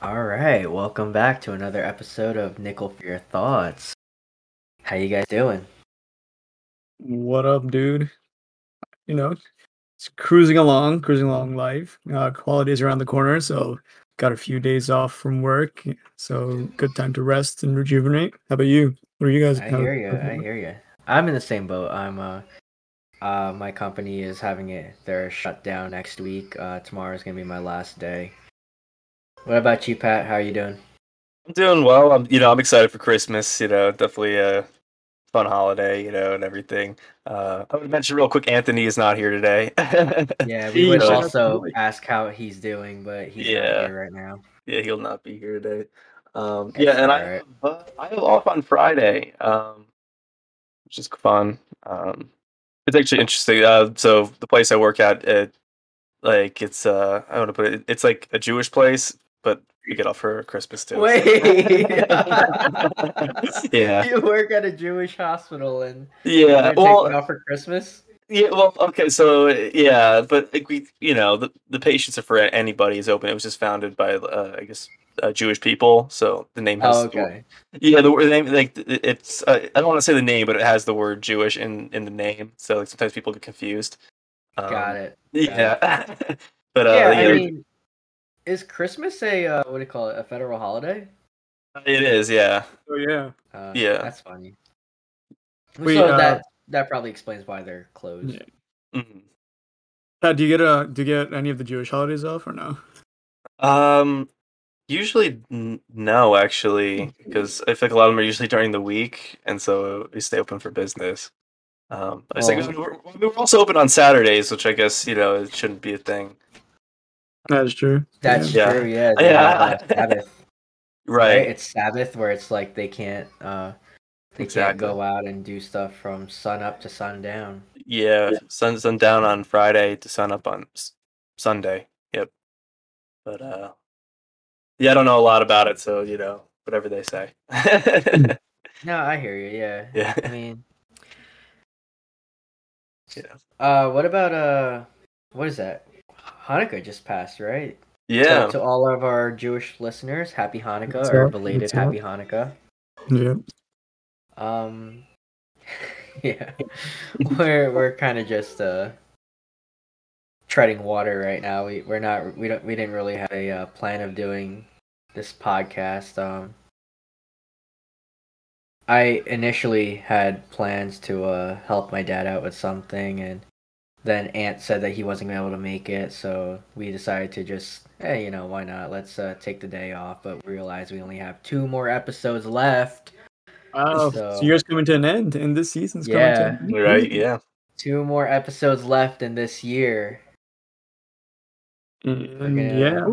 All right, welcome back to another episode of Nickel for Your Thoughts. How you guys doing? What up, dude? You know, it's cruising along, cruising along life. Uh, holidays around the corner, so got a few days off from work, so good time to rest and rejuvenate. How about you? What are you guys? I hear you. I hear you. I'm in the same boat. I'm uh, uh, my company is having it. They're shut down next week. Uh, tomorrow is gonna be my last day. What about you, Pat? How are you doing? I'm doing well. I'm, you know, I'm excited for Christmas. You know, definitely a fun holiday. You know, and everything. Uh, I would mention real quick, Anthony is not here today. Yeah, we would also ask how he's doing, but he's Yeah. not here right now. yeah, he'll not be here today. Um, yeah, and I have, I have off on Friday, um, which is fun. Um, it's actually interesting. Uh, so the place I work at, it, like it's uh, I want to put it. It's like a Jewish place, but we get off for Christmas too. Wait. yeah, You work at a Jewish hospital and yeah. Well, off for Christmas. Yeah, well, okay, so yeah, but like, we, you know, the, the patients are for anybody is open. It was just founded by, uh, I guess, uh, Jewish people. So the name has, Oh, okay. yeah, the, word- the name, like it's, uh, I don't want to say the name, but it has the word Jewish in in the name. So like, sometimes people get confused. Um, Got it. Yeah, but uh, yeah, yeah, I mean, is Christmas a uh, what do you call it? A federal holiday? it is. Yeah, Oh yeah. Uh, Yeah. that's funny. Wait, so uh, that that probably explains why they're closed. Yeah. Mhm. Pat, do you get a do you get any of the Jewish holidays off or no? Um, usually n- no, actually, because I feel like a lot of them are usually during the week, and so we stay open for business. Um, I think Well- we're, we're also open on Saturdays, which I guess you know it shouldn't be a thing, That's true. That's Yeah. true. Yeah. they Yeah. have, uh, Sabbath, right? right? It's Sabbath where it's like they can't uh they can't Exactly. go out and do stuff from sun up to sundown. Yeah, sun sun down on Friday to sun up on s- Sunday. Yep. But uh, yeah, I don't know a lot about it, so you know whatever they say. No, I hear you. Yeah. yeah. I mean, Yeah. uh, what about uh, what is that? Hanukkah just passed, right? Yeah. So to all of our Jewish listeners, happy Hanukkah What's or up? belated What's happy Hanukkah. Yeah. Um, yeah, we're we're kind of just uh treading water right now. We we're not we don't we didn't really have a uh, plan of doing this podcast. Um, I initially had plans to uh help my dad out with something, and then Ant said that he wasn't gonna be able to make it, so we decided to just hey, you know, why not? Let's uh, take the day off. But we realized we only have two more episodes left. Wow. So, So- yours coming to an end, and this season's coming Yeah. to an end. Right. Yeah. two more episodes left in this year. And gonna- yeah.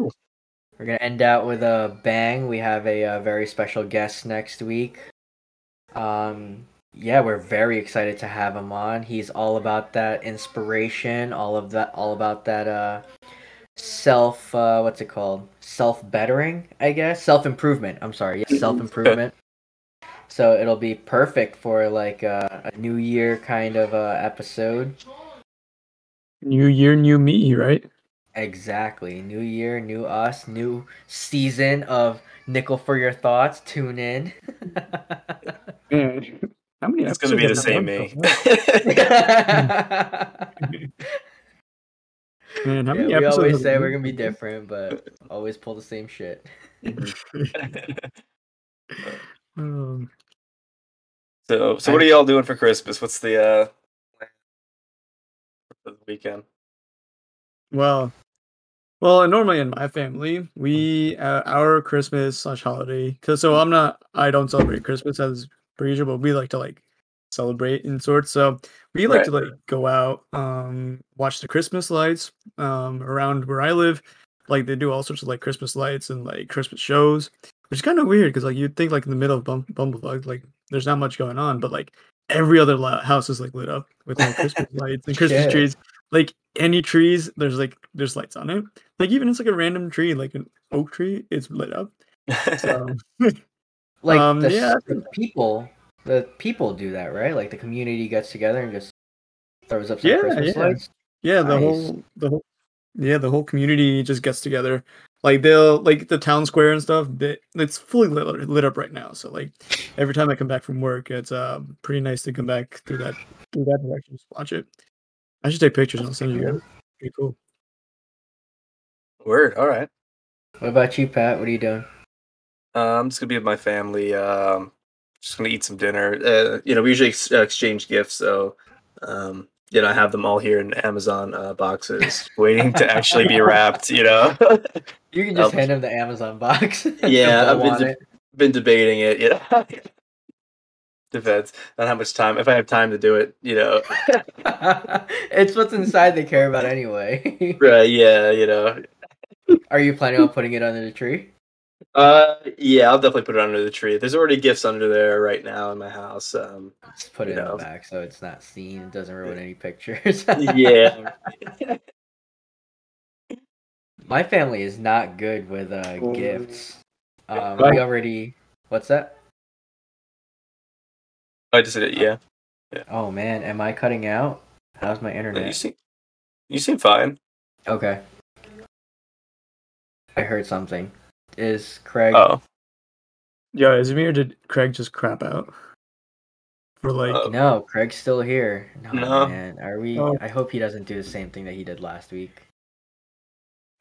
We're gonna end out with a bang. We have a, uh very special guest next week. Um, yeah, we're very excited to have him on. He's all about that inspiration, all of that, all about that uh, self. Uh, what's it called? Self bettering, I guess. Self improvement. I'm sorry. Yes, self improvement. So it'll be perfect for like uh, a new year kind of uh, episode. New year, new me, right? Exactly. New year, new us, new season of Nickel for Your Thoughts. Tune in. Man, how many? It's gonna be the same me. done so far? Man, how yeah, many we always say we we're gonna be different, but always pull the same shit. Um, so, so what are y'all doing for Christmas? What's the uh the weekend? well, well, normally in my family, we uh, our Christmas slash holiday. Cause so I'm not, I don't celebrate Christmas as per usual, but we like to like celebrate in sorts. So we like Right. to like go out, um, watch the Christmas lights, um, around where I live. Like they do all sorts of like Christmas lights and like Christmas shows, which is kind of weird because like you'd think like in the middle of Bum- Bumblefuck, like there's not much going on, but like every other house is like lit up with like Christmas lights and Christmas Shit. trees. Like any trees, there's like there's lights on it. Like even it's like a random tree, like an oak tree, it's lit up. So Like Um, the, yeah, the people, the people do that, right? Like the community gets together and just throws up some Yeah, Christmas yeah. lights. yeah, the Nice. whole the whole yeah, the whole community just gets together. Like they'll like the town square and stuff. They, it's fully lit, lit up right now. So like every time I come back from work, it's uh pretty nice to come back through that through that direction. Just watch it. I should take pictures and I'll send you guys. Pretty cool. Word. All right. What about you, Pat? What are you doing? Uh, I'm just gonna be with my family. Um, just gonna eat some dinner. Uh, you know, we usually ex- uh, exchange gifts, so um, you know, I have them all here in Amazon uh, boxes, waiting to actually be wrapped. You know. You can just Um, hand him the Amazon box. Yeah, I've been de- been debating it. You know. not how much time. If I have time to do it, you know. it's what's inside they care about anyway. right? Yeah. You know. Are you planning on putting it under the tree? Uh, yeah, I'll definitely put it under the tree. There's already gifts under there right now in my house. Um, Just put it You in know. the back so it's not seen. It doesn't ruin any pictures. yeah. My family is not good with uh, gifts. Um, we already. What's that? I just did it. Yeah. Oh man, am I cutting out? How's my No, You internet? seem, you seem fine. Okay. I heard something. Is Craig? Oh, Yeah, is it me or did Craig just crap out? For like Uh, No, Craig's still here. No, No. man. Are we? Oh. I hope he doesn't do the same thing that he did last week.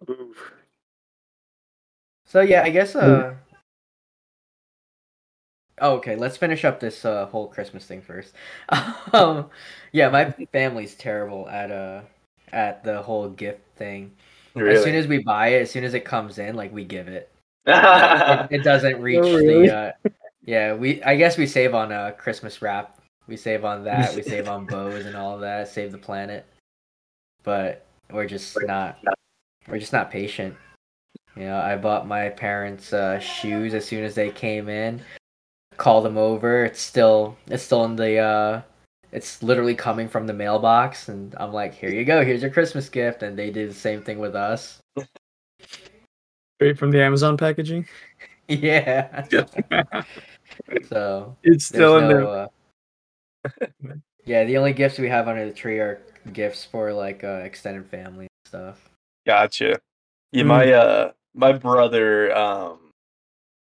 oof. So yeah, I guess. Uh. Oh, okay, let's finish up this uh, whole Christmas thing first. um, yeah, my family's terrible at uh at the whole gift thing. really? As soon as we buy it, as soon as it comes in, like we give it. it, it doesn't reach really? the uh yeah we i guess we save on uh christmas wrap we save on that we save on bows and all that save the planet but we're just not we're just not patient you know i bought my parents uh shoes as soon as they came in called them over it's still it's still in the uh it's literally coming from the mailbox and i'm like here you go here's your christmas gift and they did the same thing with us straight from the Amazon packaging. yeah Yeah. so It's still There's in there. uh, yeah, the only gifts we have under the tree are gifts for like uh, extended family and stuff. Gotcha. Yeah, Mm. my uh my brother um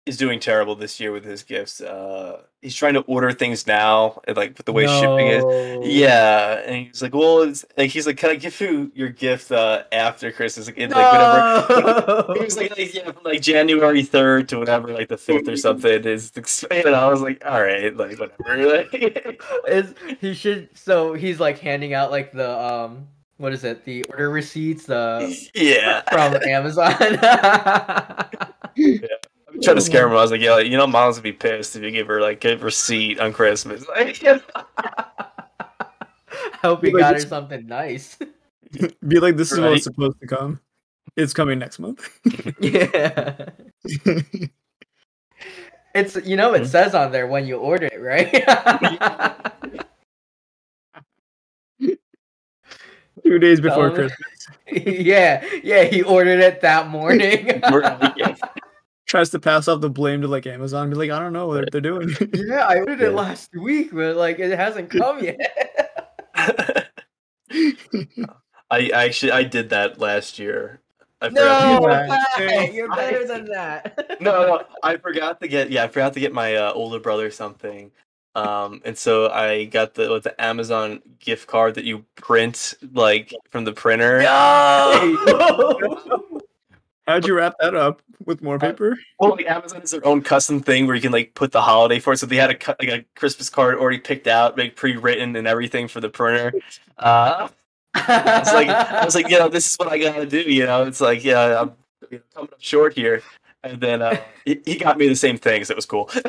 is doing terrible this year with his gifts. Uh he's trying to order things now and like with the way shipping is. Yeah, and he's like, "Well, it's like he's like, can I give you your gift uh after Christmas?" Like, it's like whatever. He was like, like, yeah, from like January third to whatever, like the fifth or something. Is and I was like, all right, like whatever. Is he should so he's like handing out like the um what is it the order receipts the yeah, from Amazon. I'm trying to scare him. I was like, yeah, you know, mom's gonna be pissed if you give her like a receipt on Christmas. Like, you know? Hope he Like, got her it's- something nice. Be like, this is Right. what's supposed to come. It's coming next month. yeah. It's you know it Mhm. says on there when you order it, right? Two days before Tell him- Christmas. yeah, yeah, he ordered it that morning. Right, yeah. Tries to pass off the blame to like Amazon. Be like, I don't know what they're doing. yeah, I ordered it last week, but like it hasn't come yet. I, I actually I did that last year. I no, forgot to Yeah. Pat, you're I- better than that. no, no, I forgot to get yeah, I forgot to get my uh, older brother something. Um, and so I got the with the Amazon gift card that you print like from the printer. No! How'd you wrap that up with more paper? Well, like Amazon has their own custom thing where you can like put the holiday for it. So they had a like a Christmas card already picked out, like pre-written and everything for the printer. Uh, it's like I was like, you know, this is what I gotta do. You know, it's like, yeah, I'm you know, coming up short here. And then uh, he, he got me the same thing, so it was cool.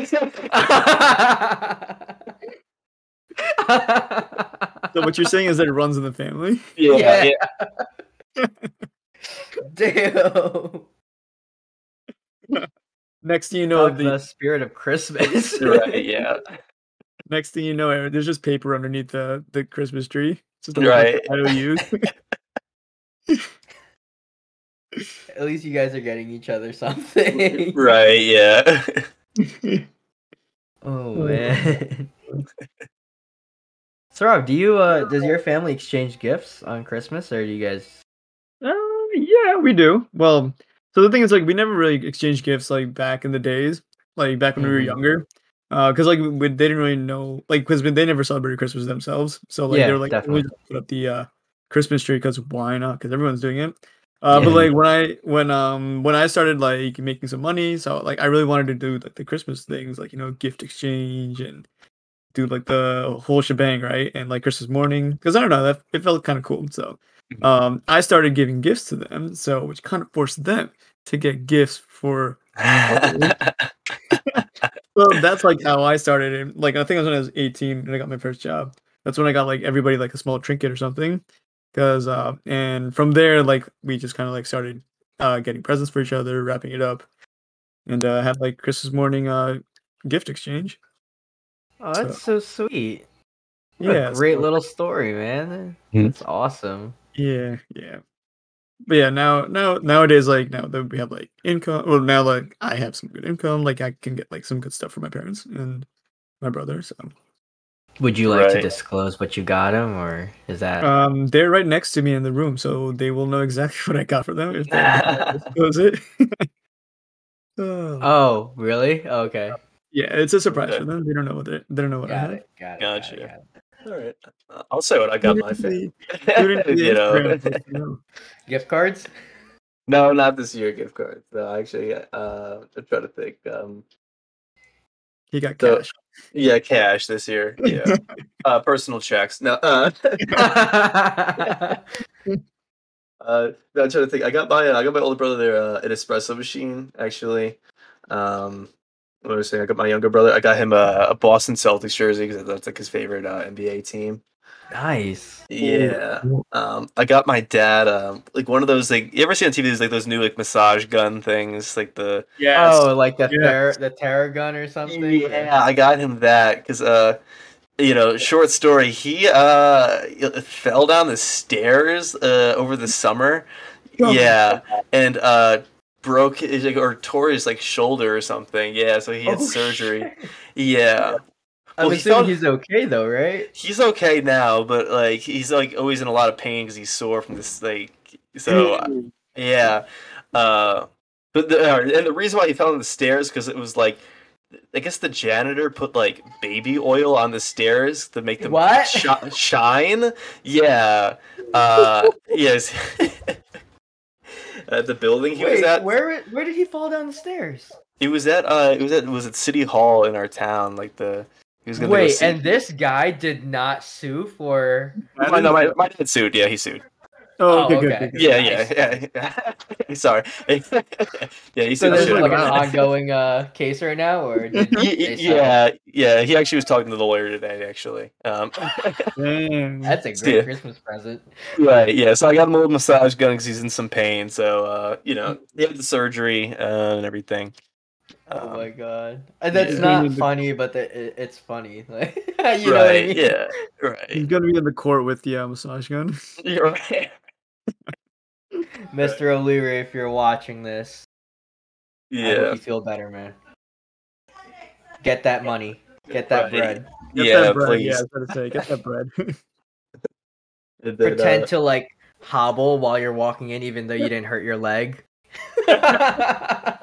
So what you're saying is that it runs in the family. yeah, Yeah. yeah. Damn. Next thing you know, the the spirit of Christmas. right, yeah. next thing you know, there's just paper underneath the the Christmas tree. It's just a Right. IOUs. At least you guys are getting each other something. Right, yeah. Oh man. so Rob, do you uh does your family exchange gifts on Christmas or do you guys Yeah, we do. Well, so the thing is, like, we never really exchanged gifts like back in the days, like back when we were Mhm. younger. Uh, because like we, they didn't really know, like, because they never celebrated Christmas themselves. So like Yeah, they were like, definitely. we put up the uh Christmas tree because why not? Because everyone's doing it. Uh, but like when I when um when I started like making some money, so like I really wanted to do like the Christmas things, like you know, gift exchange and do like the whole shebang, right? And like Christmas morning, because I don't know, that it felt kind of cool. So. um I started giving gifts to them, so which kind of forced them to get gifts for well, that's like how I started. And like I think it was when I was 18 and I got my first job. That's when I got like everybody like a small trinket or something. Cause uh and from there like we just kind of like started uh getting presents for each other, wrapping it up, and uh had like Christmas morning uh gift exchange. Oh, that's so sweet. What Yeah, a great so- little story, man. Mhm. That's awesome. Yeah, yeah. But yeah, now now nowadays like now that we have like income well now like I have some good income, like I can get like some good stuff for my parents and my brother. So Would you like to disclose what you got them, or is that? um they're right next to me in the room, so they will know exactly what I got for them if they disclose it. Oh. oh, really? Okay. yeah, it's a surprise Okay. for them. They don't know what they they don't know what I Got have. it. Got it. Gotcha. Got it, got it. All right. Uh, I'll say what I got my into family. the- tune into the you know. Instagram post, you know. Gift cards? no, not this year gift cards. No, actually, uh, I'm trying to think. Um, He got cash. yeah, cash this year. Yeah, uh, personal checks. No, uh, uh, no, I'm trying to think. I got my uh, I got my older brother there uh, an espresso machine actually. Um, what was I saying? I got my younger brother. I got him a, a Boston Celtics jersey because that's like his favorite uh, NBA team. nice. Yeah. Um, I got my dad um like one of those like you ever see on TV there's like those new like massage gun things like the yeah Oh, like the Yes. Thera, the Theragun or something? yeah I got him that because uh you know short story he uh fell down the stairs uh over the summer Oh. yeah and uh broke his like, or tore his like shoulder or something yeah so he had Oh, surgery shit. yeah I'm Well, he assuming felt- he's okay though, right? he's okay now but like he's like always in a lot of pain because he's sore from this like so Yeah. Uh, but the, uh, and the reason why he fell on the stairs because it was like, I guess the janitor put like baby oil on the stairs to make them shi- shine. Yeah. Uh, yes. at the building he was at, where where did he fall down the stairs? It was at, uh, it was at, was at City Hall in our town. Like the, he was gonna Wait, and this guy did not sue for. my, no, my, my dad sued. Yeah, he sued. Oh, okay, Oh, good, okay. good, good. Yeah, Nice. yeah, yeah. Sorry. yeah, he So sued. there's shit like an ongoing uh, case right now, or did Y- y- they settle? yeah, yeah. He actually was talking to the lawyer today. Actually, um, Damn. That's a Yeah. great Christmas present. right. Yeah. So I got him a little massage gun because he's in some pain. So uh, you know, he had the surgery uh, and everything. Oh Um, my god, that's yeah. not Meaning the- funny, but the, it, it's funny. Like, you know what I right. mean? Yeah. He's gonna be in the court with the uh, massage gun. You're right. Mr. O'Leary, if you're watching this, yeah, I hope Yeah. you feel better, man. Get that money. Get that Right. bread. Get Yeah. that bread. Please. Yeah, I was gonna say, get that bread. Then, Pretend uh, to like hobble while you're walking in, even though you didn't hurt your leg. I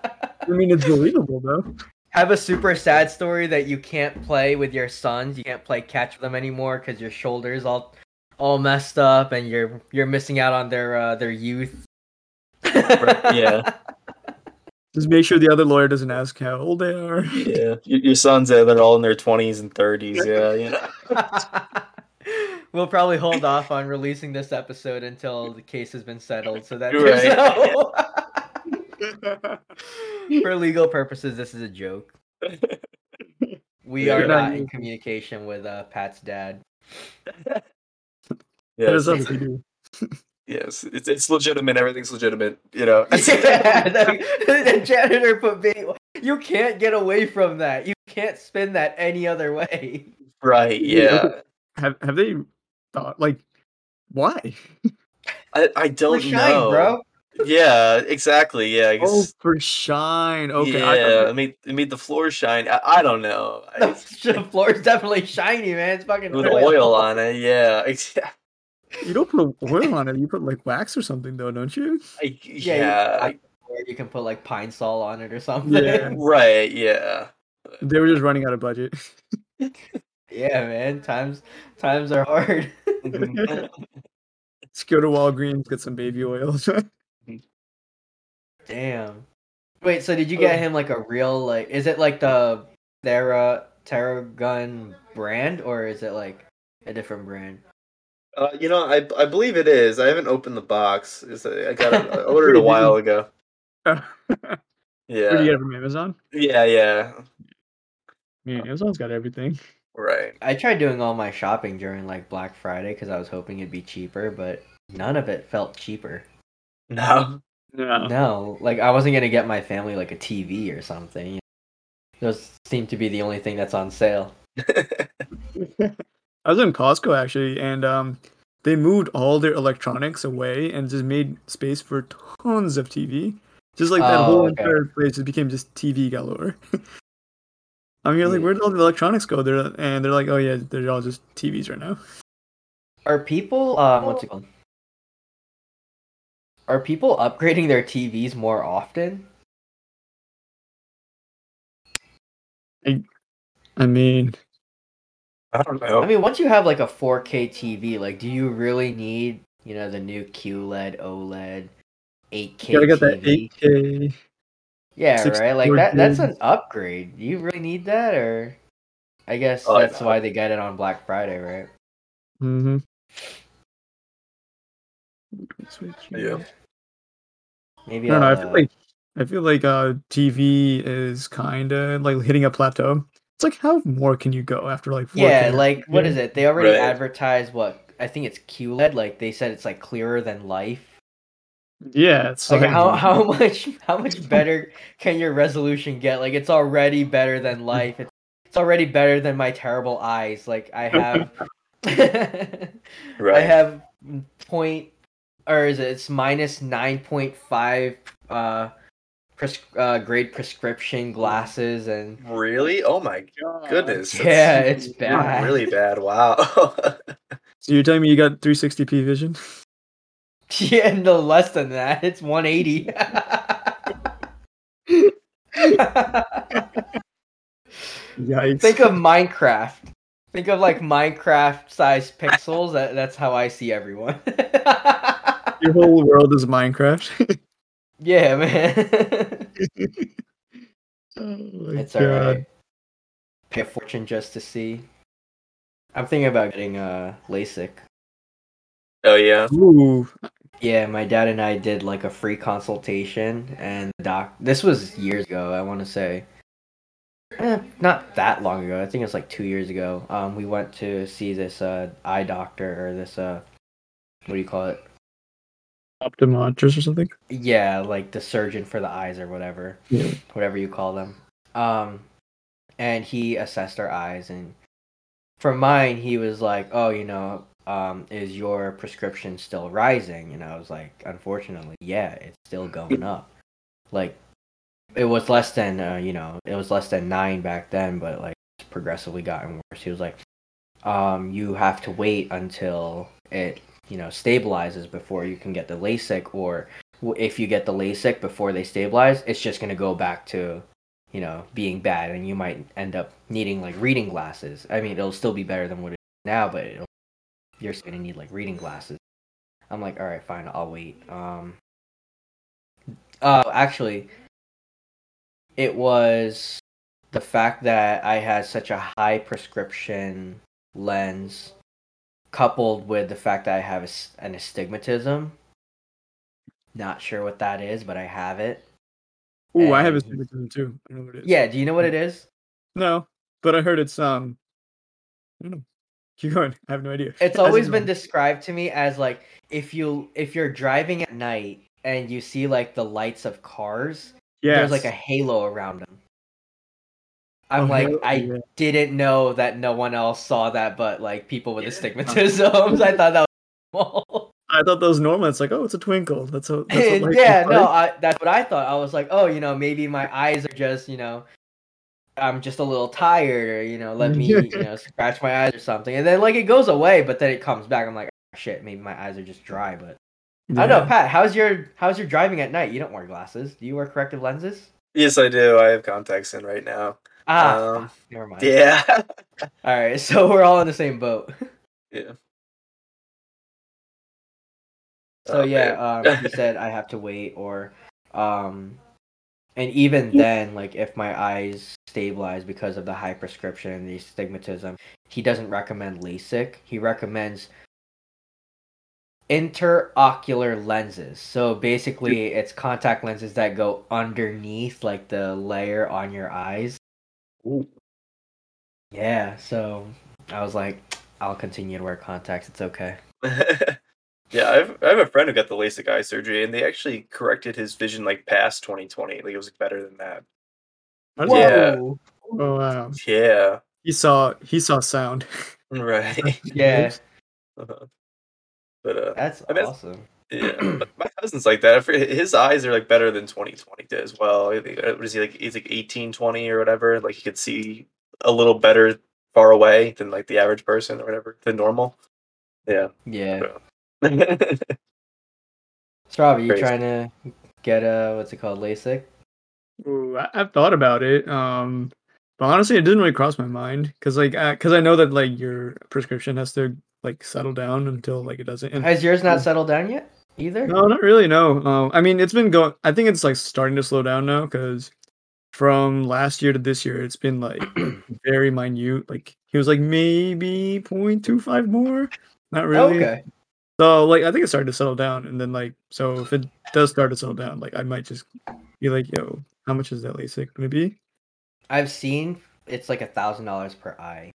mean, it's believable though. Have a super sad story that you can't play with your sons. You can't play catch with them anymore because your shoulders all all messed up and you're you're missing out on their uh, their youth. yeah. Just make sure the other lawyer doesn't ask how old they are. Yeah. Your, your sons, uh, they're all in their twenties and thirties. Yeah. You know. we'll probably hold off on releasing this episode until the case has been settled, so that You're right. no. For legal purposes, this is a joke. We Yeah, are you're not not- in communication with uh, Pat's dad. That Yes. is up to you. Yes. It's it's legitimate. Everything's legitimate. You know. yeah, the, the janitor put baby. You can't get away from that. You can't spin that any other way. right. Yeah, Yeah. Have have they thought like why? I, I don't For shine, know, bro. Yeah, exactly. Yeah, I Oh, guess. for shine. Okay. I yeah, thought- I made it made the floor shine. I, I don't know. The floor is definitely shiny, man. It's fucking with oil on it. Yeah, ex- You don't put oil on it. You put like wax or something, though, don't you? I, Yeah, yeah, I- you can put like pine sol on it or something. Yeah. right. Yeah. They were just running out of budget. Yeah, man. Times times are hard. Let's go to Walgreens, get some baby oil. Damn. Wait, so did you get oh. him like a real like? Is it like the Thera Theragun brand, or is it like a different brand? Uh, you know, I I believe it is. I haven't opened the box. It's, I got it. I ordered it a while ago. Where do you Yeah. get it from Amazon? Yeah. Yeah. Yeah, Amazon's got everything. Right. I tried doing all my shopping during like Black Friday because I was hoping it'd be cheaper, but none of it felt cheaper. No. No. No, like I wasn't gonna get my family like a TV or something. Those seem to be the only thing that's on sale. I was in Costco actually, and um, they moved all their electronics away and just made space for tons of TV. Just like that Oh, whole okay. entire place just became just TV galore. I mean, you're like, where did all the electronics go? They're and they're like, oh yeah, they're all just TVs right now. Are people um what's it called? Are people upgrading their TVs more often? I mean, I don't know. I mean, once you have like a 4K TV, like, do you really need, you know, the new QLED, OLED, 8K you gotta get that TV? 8K. Yeah, 64 right. Like that. That's an upgrade. Do you really need that, or? I guess Oh, that's no. why they get it on Black Friday, right? Mm-hmm. Yeah. Maybe. I don't know. I feel uh, like I feel like uh, TV is kind of like hitting a plateau. It's like how more can you go after like 4K? Yeah, like what Yeah. is it? They already Right. advertised what I think it's QLED. Like they said, it's like clearer than life. yeah, it's Like like, how how much how much better can your resolution get? Like it's already better than life. It's it's already better than my terrible eyes. Like I have right. I have point or is it it's minus nine point five uh, pres- uh grade prescription glasses and Really? Oh my goodness. that's yeah, it's bad. Really bad. Wow. So you're telling me you got 360p vision? Yeah, no less than that. It's 180. Yikes! Think of Minecraft. Think of like Minecraft sized pixels. That, that's how I see everyone. your whole world is Minecraft. Yeah, man. oh my it's alright. Pay a fortune just to see. I'm thinking about getting uh, LASIK. oh yeah. Ooh, Yeah, my dad and I did like a free consultation, and the doc. This was years ago. I want to say, eh, not that long ago. I think it was like two years ago. Um, we went to see this uh eye doctor or this uh, what do you call it? Optometrist or something. Yeah, like the surgeon for the eyes or whatever, Yeah. whatever you call them. Um, and he assessed our eyes, and for mine, he was like, "Oh, you know, um, is your prescription still rising?" And I was like, "Unfortunately, yeah, it's still going up. Like, it was less than, uh, you know, it was less than nine back then, but like it's progressively gotten worse." He was like, um, "You have to wait until it, you know, stabilizes before you can get the LASIK, or if you get the LASIK before they stabilize, it's just gonna go back to." you know, being bad, and you might end up needing like reading glasses. I mean, it'll still be better than what it is now, but you're gonna need like reading glasses. I'm like, all right, fine, I'll wait. Um, uh, actually, it was the fact that I had such a high prescription lens, coupled with the fact that I have an astigmatism. Not sure what that is, but I have it. Ooh, I have astigmatism too. I know what it is. Yeah, do you know what it is? No, but I heard it's um. I don't know. Keep going. I have no idea. It's always been described to me as like if you if you're driving at night and you see like the lights of cars, there's like a halo around them. I'm Oh, like halo- I yeah. didn't know that no one else saw that but like people with astigmatisms. I thought that was normal. I thought that was normal. It's like, oh, it's a twinkle. That's what. That's what yeah, no. I, that's what I thought. I was like, oh, you know, maybe my eyes are just, you know, I'm just a little tired, or you know, let me, you know, scratch my eyes or something. And then like it goes away, but then it comes back. I'm like, ah, shit, maybe my eyes are just dry, but I don't know, Pat. How's your how's your driving at night? You don't wear glasses. Do you wear corrective lenses? Yes, I do. I have contacts in right now. Ah, Um, never mind. Yeah. All right, so we're all in the same boat. yeah. So Oh, yeah, um, he said I have to wait, or, um, and even then, like if my eyes stabilize because of the high prescription and the astigmatism, he doesn't recommend LASIK. He recommends intraocular lenses. So basically, it's contact lenses that go underneath, like the layer on your eyes. Ooh. Yeah. So I was like, I'll continue to wear contacts. It's okay. yeah, I have, I have a friend who got the LASIK eye surgery, and they actually corrected his vision like past 2020. Like it was better than that. How does Yeah. Whoa. Oh wow. Yeah. He saw he saw sound. Right. Yeah, Uh-huh. But uh, that's I mean, awesome. Yeah, my cousin's like that. I His eyes are like better than 2020 did as well. I uh, What is he like? He's like 1820 or whatever. Like he could see a little better far away than like the average person or whatever than normal. Yeah. Yeah. yeah, So, Rob, are you Crazy. trying to get a what's it called, LASIK? Ooh, I, I've thought about it. Um, but honestly, it didn't really cross my mind because like because I know that like your prescription has to like settle down until like it doesn't. And, Has yours not settled down yet either? no, not really. No. Um, I mean, it's been going. I think it's like starting to slow down now because from last year to this year, it's been like very minute. Like he was like maybe 0.25 more. Not really. Okay. So like I think it started to settle down, and then like so if it does start to settle down, like I might just be like, yo, how much is that LASIK gonna be? I've seen it's like a thousand dollars per eye,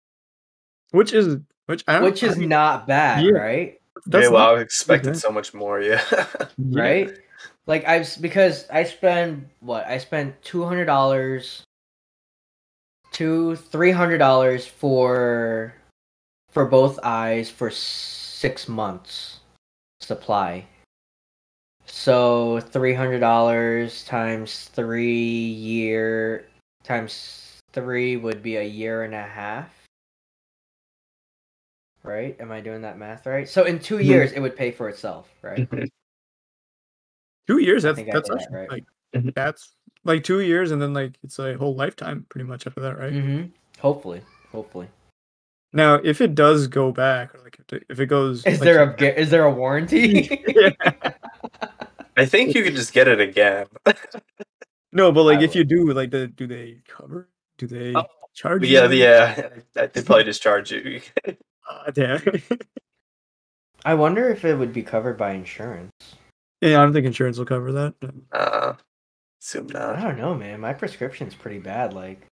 Which is which I don't, which is I mean, not bad, yeah. right? That's well, not- I expected okay. so much more. Yeah. yeah. Right? Like I've because I spend what I spent two hundred dollars, two three hundred dollars for for both eyes for six months supply. So three hundred dollars times three year times three would be a year and a half. Right? Am I doing that math right? So in two years it would pay for itself, right? Two years. That's that's did that right. like Mhm. that's like two years, and then like it's a whole lifetime pretty much after that, right? Mm-hmm. Hopefully, hopefully. Now, if it does go back, or like if it, goes, Is like, there a gu- is there a warranty? yeah. I think you could just get it again. no, but like I if you do, like, the, do they cover? Do they Oh, charge? yeah, you? yeah. I- They'd probably just charge you. Ah, damn. I wonder if it would be covered by insurance. yeah, I don't think insurance will cover that. uh, assume I don't know, man. My prescription's pretty bad. Like,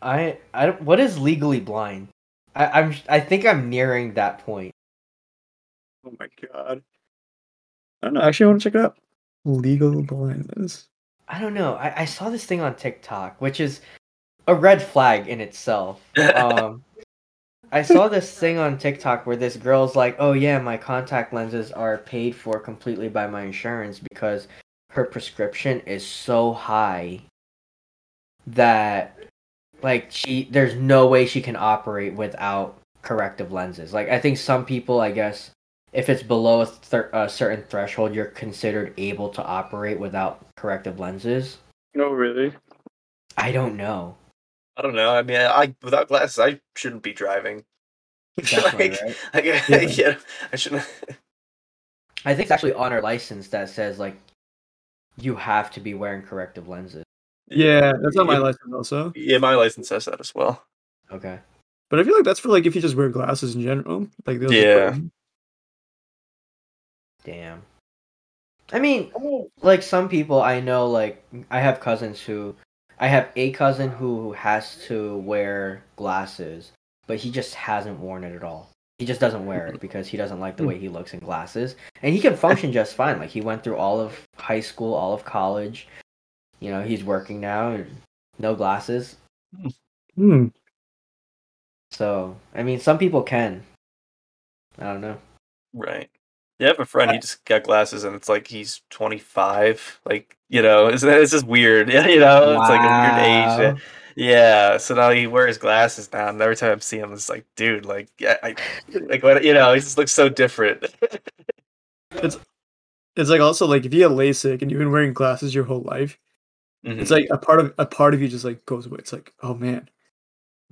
I I what is legally blind? I, I'm I think I'm nearing that point. Oh my god. I don't know. Actually, I want to check it out. Legal blindness. I don't know. I, I saw this thing on TikTok, which is a red flag in itself. Um, I saw this thing on TikTok where this girl's like, "Oh yeah, my contact lenses are paid for completely by my insurance because her prescription is so high that like she there's no way she can operate without corrective lenses." Like I think some people, I guess, if it's below a, a certain threshold, you're considered able to operate without corrective lenses. No, really. I don't know. I don't know. I mean, I without glasses, I shouldn't be driving. Definitely, like, right? like, Yeah. yeah, I shouldn't. I think it's actually on our license that says like you have to be wearing corrective lenses. Yeah, that's on my yeah, license also. Yeah, my license says that as well. Okay. But I feel like that's for like if you just wear glasses in general. Like they'll just put Yeah. Damn. I mean, like some people I know, like I have cousins who, I have a cousin who has to wear glasses, but he just hasn't worn it at all. He just doesn't wear it because he doesn't like the way he looks in glasses, and he can function just fine. Like he went through all of high school, all of college. You know, he's working now, and no glasses. Hmm. So I mean, some people can. I don't know. Right. Yeah, I have a friend. He just got glasses, and it's like he's 25. Like you know, it's, it's just weird. Yeah, you know, it's like a weird age. yeah. So now he wears glasses now, and every time I see him, it's like, dude, like, yeah, I, like what you know, he just looks so different. It's it's like also like if you have LASIK and you've been wearing glasses your whole life, it's Mhm, like a part of a part of you just like goes away. It's like, oh man.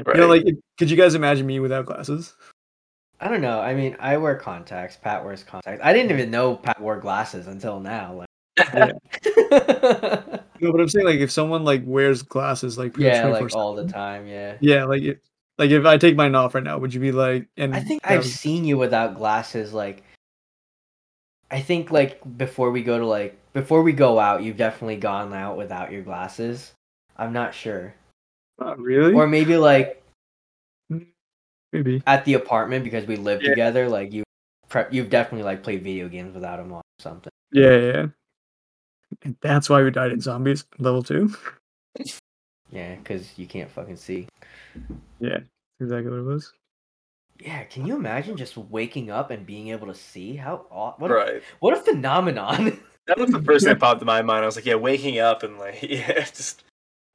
right. You know, like could you guys imagine me without glasses? I don't know. I mean, I wear contacts. Pat wears contacts. I didn't even know Pat wore glasses until now. Yeah. Like, No, but I'm saying like if someone like wears glasses like yeah, like all the time. Yeah. Yeah, like it, like if I take mine off right now, would you be like? And I think I've was- seen you without glasses. Like, I think like before we go to like before we go out, you've definitely gone out without your glasses. I'm not sure, not really, or maybe like maybe. at the apartment because we live Yeah. together. Like you, pre- you've definitely like played video games without him or something. Yeah, yeah. And that's why we died in zombies level two. Yeah, because you can't fucking see. Yeah, exactly what it was. Yeah, can you imagine just waking up and being able to see? How aw- what? A, right. what a phenomenon! That was the first thing that popped in my mind. I was like, yeah, waking up and like, yeah, just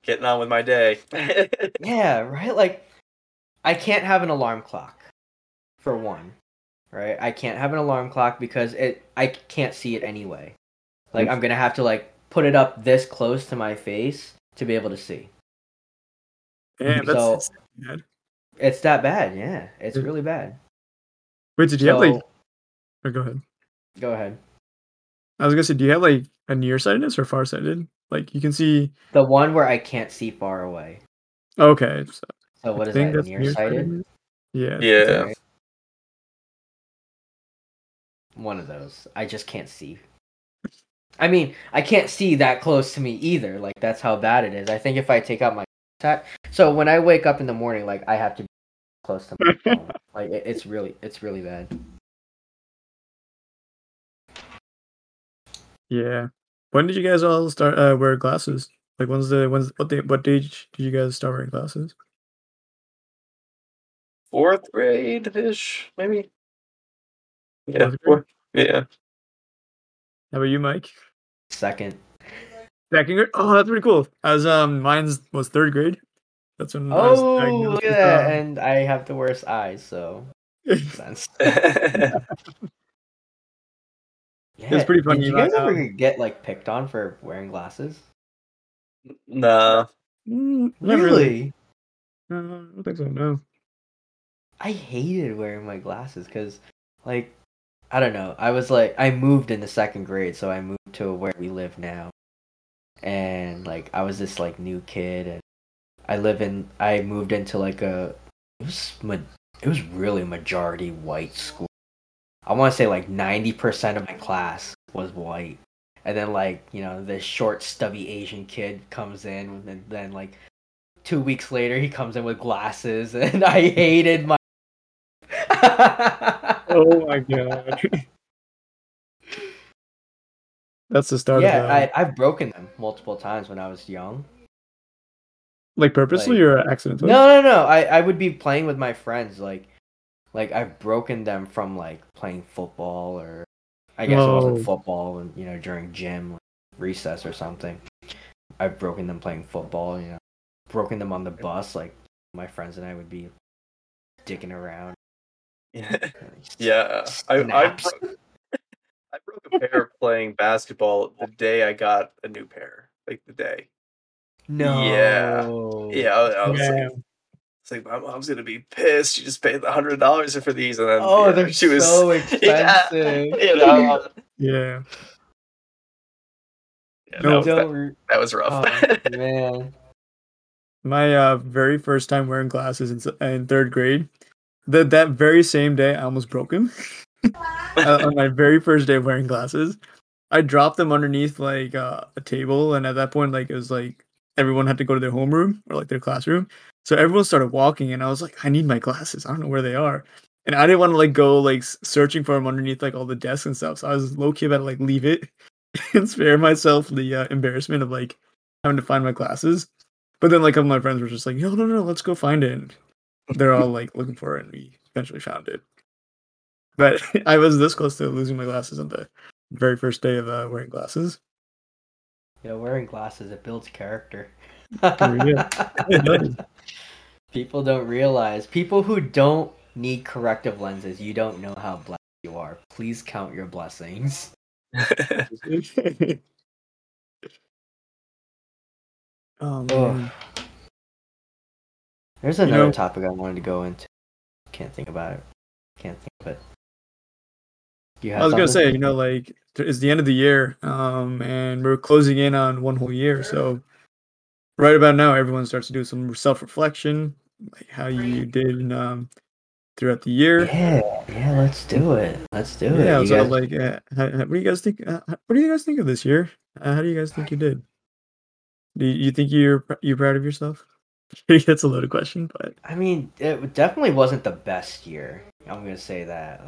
getting on with my day. yeah, right. Like, I can't have an alarm clock, for one. Right, I can't have an alarm clock because it. I can't see it anyway. Like, I'm gonna have to like put it up this close to my face to be able to see. That's, So- that's bad. It's that bad. Yeah, it's Mm. really bad. Wait, did you have like? Oh, go ahead. Go ahead. I was gonna say, do you have like a nearsightedness or farsighted? Like you can see. The one where I can't see far away. Okay, so So what I is think that? that's Nearsighted. nearsightedness. Yeah. yeah. Right. One of those. I just can't see. I mean, I can't see that close to me either. Like that's how bad it is. I think if I take out my contact, so when I wake up in the morning, like I have to be close to my phone. Like it, it's really, it's really bad. Yeah. When did you guys all start uh, wear glasses? Like when's the when's what day what age did you guys start wearing glasses? Fourth grade ish, maybe. Yeah. Fourth grade? Fourth, yeah. How about you, Mike? Second. Second grade? Oh, that's pretty cool. As um mine's was third grade. That's when I was Oh, diagnosed look at with, that! um, And I have the worst eyes, so makes sense. Yeah, pretty funny, Did you like, guys ever um, get like picked on for wearing glasses? nah. Mm, not really. Really? No, I don't think so. No. I hated wearing my glasses because, like, I don't know. I was like, I moved in the second grade, so I moved to where we live now, and like, I was this like new kid, and I live in. I moved into like a. It was it was really majority white school. I want to say like ninety percent of my class was white, and then like you know this short stubby Asian kid comes in, and then like two weeks later he comes in with glasses, and I hated my. Oh my god. That's the start yeah, I I've broken them multiple times when I was young. like purposely like- or accidentally? No, no, no. I I would be playing with my friends like like I've broken them from like playing football or I guess it wasn't football and you know during gym like, recess or something. I've broken them playing football, you know. Broken them on the bus like my friends and I would be dicking around. yeah. I, I, broke, I broke a pair playing basketball the day I got a new pair. Like the day. No. Yeah, I, I was like, it's like my mom's gonna be pissed. She just paid the hundred dollars for these, and then Oh, yeah, they're she was so Yeah, expensive. you know, Yeah. yeah, No, that, was, that, Don't re- that was rough. oh, man. My uh, very first time wearing glasses in, in third grade, that that very same day, I almost broke them. uh, on my very first day of wearing glasses, I dropped them underneath like uh, a table, and at that point, like it was like everyone had to go to their homeroom or like their classroom. So everyone started walking, and I was like, I need my glasses. I don't know where they are, and I didn't want to like go like searching for them underneath like all the desks and stuff. So I was low key about to like leave it and spare myself the uh, embarrassment of like having to find my glasses. But then like a couple of my friends were just like, no, no, no, let's go find it. They're all like looking for it, and we eventually found it. But I was this close to losing my glasses on the very first day of uh, wearing glasses. You know, wearing glasses it builds character. yeah. People don't realize. People who don't need corrective lenses, you don't know how blessed you are. Please count your blessings. oh Ugh. man. There's You another know- topic I wanted to go into. Can't think about it. Can't think of it. You have I was gonna say, you know, like it's the end of the year, um, and we're closing in on one whole year. So, right about now, everyone starts to do some self-reflection, like how you did um, throughout the year. Yeah, yeah, let's do it. Let's do it. Yeah, You so guys- like, uh, how, how- what do you guys think? Uh, what do you guys think of this year? Uh, how do you guys think you did? Do you, you think you're you proud of yourself? That's a loaded question, but I mean, it definitely wasn't the best year. I'm gonna say that.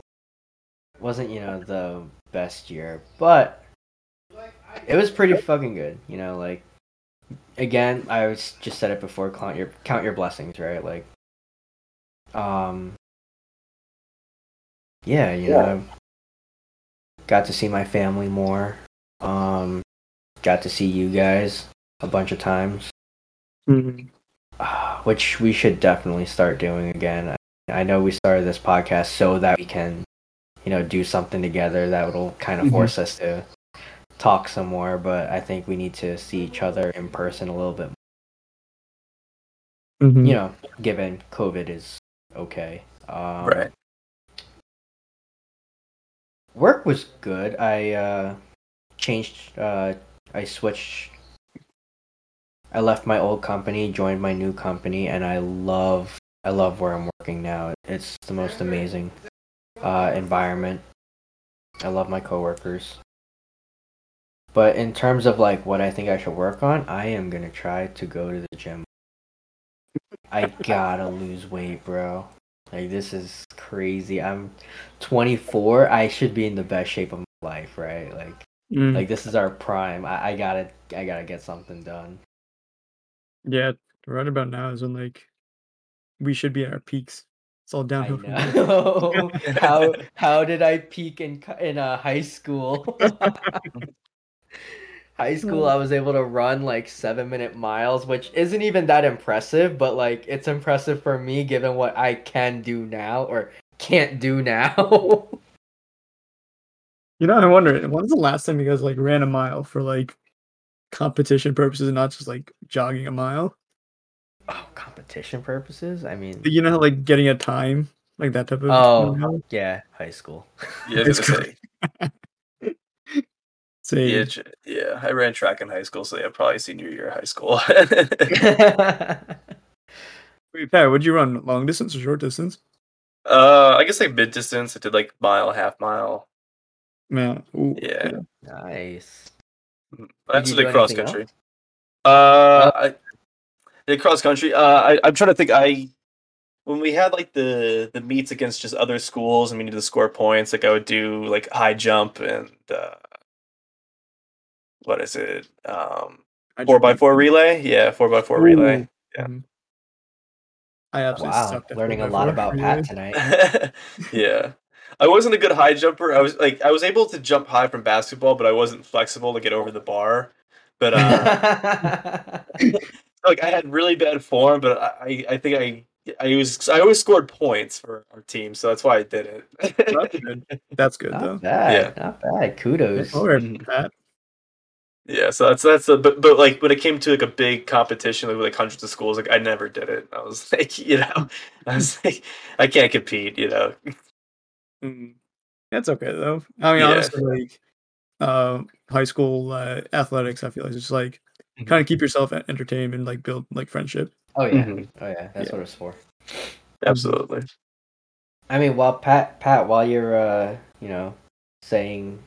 It wasn't you know the best year, but it was pretty fucking good. You know, like again, I was just said it before. Count your count your blessings, right? Like, um, yeah, you know, got to see my family more. Um, got to see you guys a bunch of times uh, which we should definitely start doing again. I, I know we started this podcast so that we can, you know, do something together that will kind of Mhm. force us to talk some more. But I think we need to see each other in person a little bit. Mhm. You know, given COVID is okay. Um, right. Work was good. I uh, changed. Uh, I switched. I left my old company, joined my new company, and I love. I love where I'm working now. It's the most amazing uh, environment. I love my coworkers. But in terms of like what I think I should work on, I am gonna try to go to the gym. I gotta lose weight, bro. Like this is crazy. I'm 24. I should be in the best shape of my life, right? Like Mm. like this is our prime. I, I gotta I gotta get something done. Yeah, right about now is when like we should be at our peaks. It's all I downhill from know. how how did I peak in co- in uh, high school? high school, I was able to run like seven minute miles, which isn't even that impressive, but like it's impressive for me given what I can do now or can't do now. You know, I wonder when's the last time you guys like ran a mile for like competition purposes and not just like jogging a mile? oh, competition purposes? I mean, You know, like getting a time, like that type of. Oh. mile? yeah, high school. Yeah, I It's gonna say. Say, Yeah, yeah, I ran track in high school, so yeah, probably senior year of high school. wait, Pat, would you run long distance or short distance? uh, I guess like mid distance. I did like mile, half mile. Man, ooh, Yeah. nice. Did Actually, you do cross country. Uh, I did cross country. Uh, I I'm trying to think. I when we had like the the meets against just other schools and we needed to score points, like I would do like high jump and uh, what is it? Um, four just- by four relay. Yeah, four by four relay. Ooh, yeah. mhm. I absolutely Wow, sucked at learning a lot about relay. Pat tonight. yeah. I wasn't a good high jumper. I was like I was able to jump high from basketball, but I wasn't flexible to get over the bar. But uh like I had really bad form, but I I think I I was I always scored points for our team, so that's why I did it. That's good. That's good though. not bad. Not bad. Kudos. All right, Mhm. Pat. yeah, so that's that's a but but like when it came to like a big competition like, with like hundreds of schools, like I never did it. I was like, you know, I was like, I can't compete, you know. Mm, That's okay though. I mean, Yeah. honestly, like uh, high school uh, athletics, I feel like it's just like Mhm. kind of keep yourself entertained and like build like friendship. Oh yeah. Mhm. Oh yeah. That's Yeah. what it's for. Absolutely. I mean, while Pat, Pat, while you're, uh, you know, saying,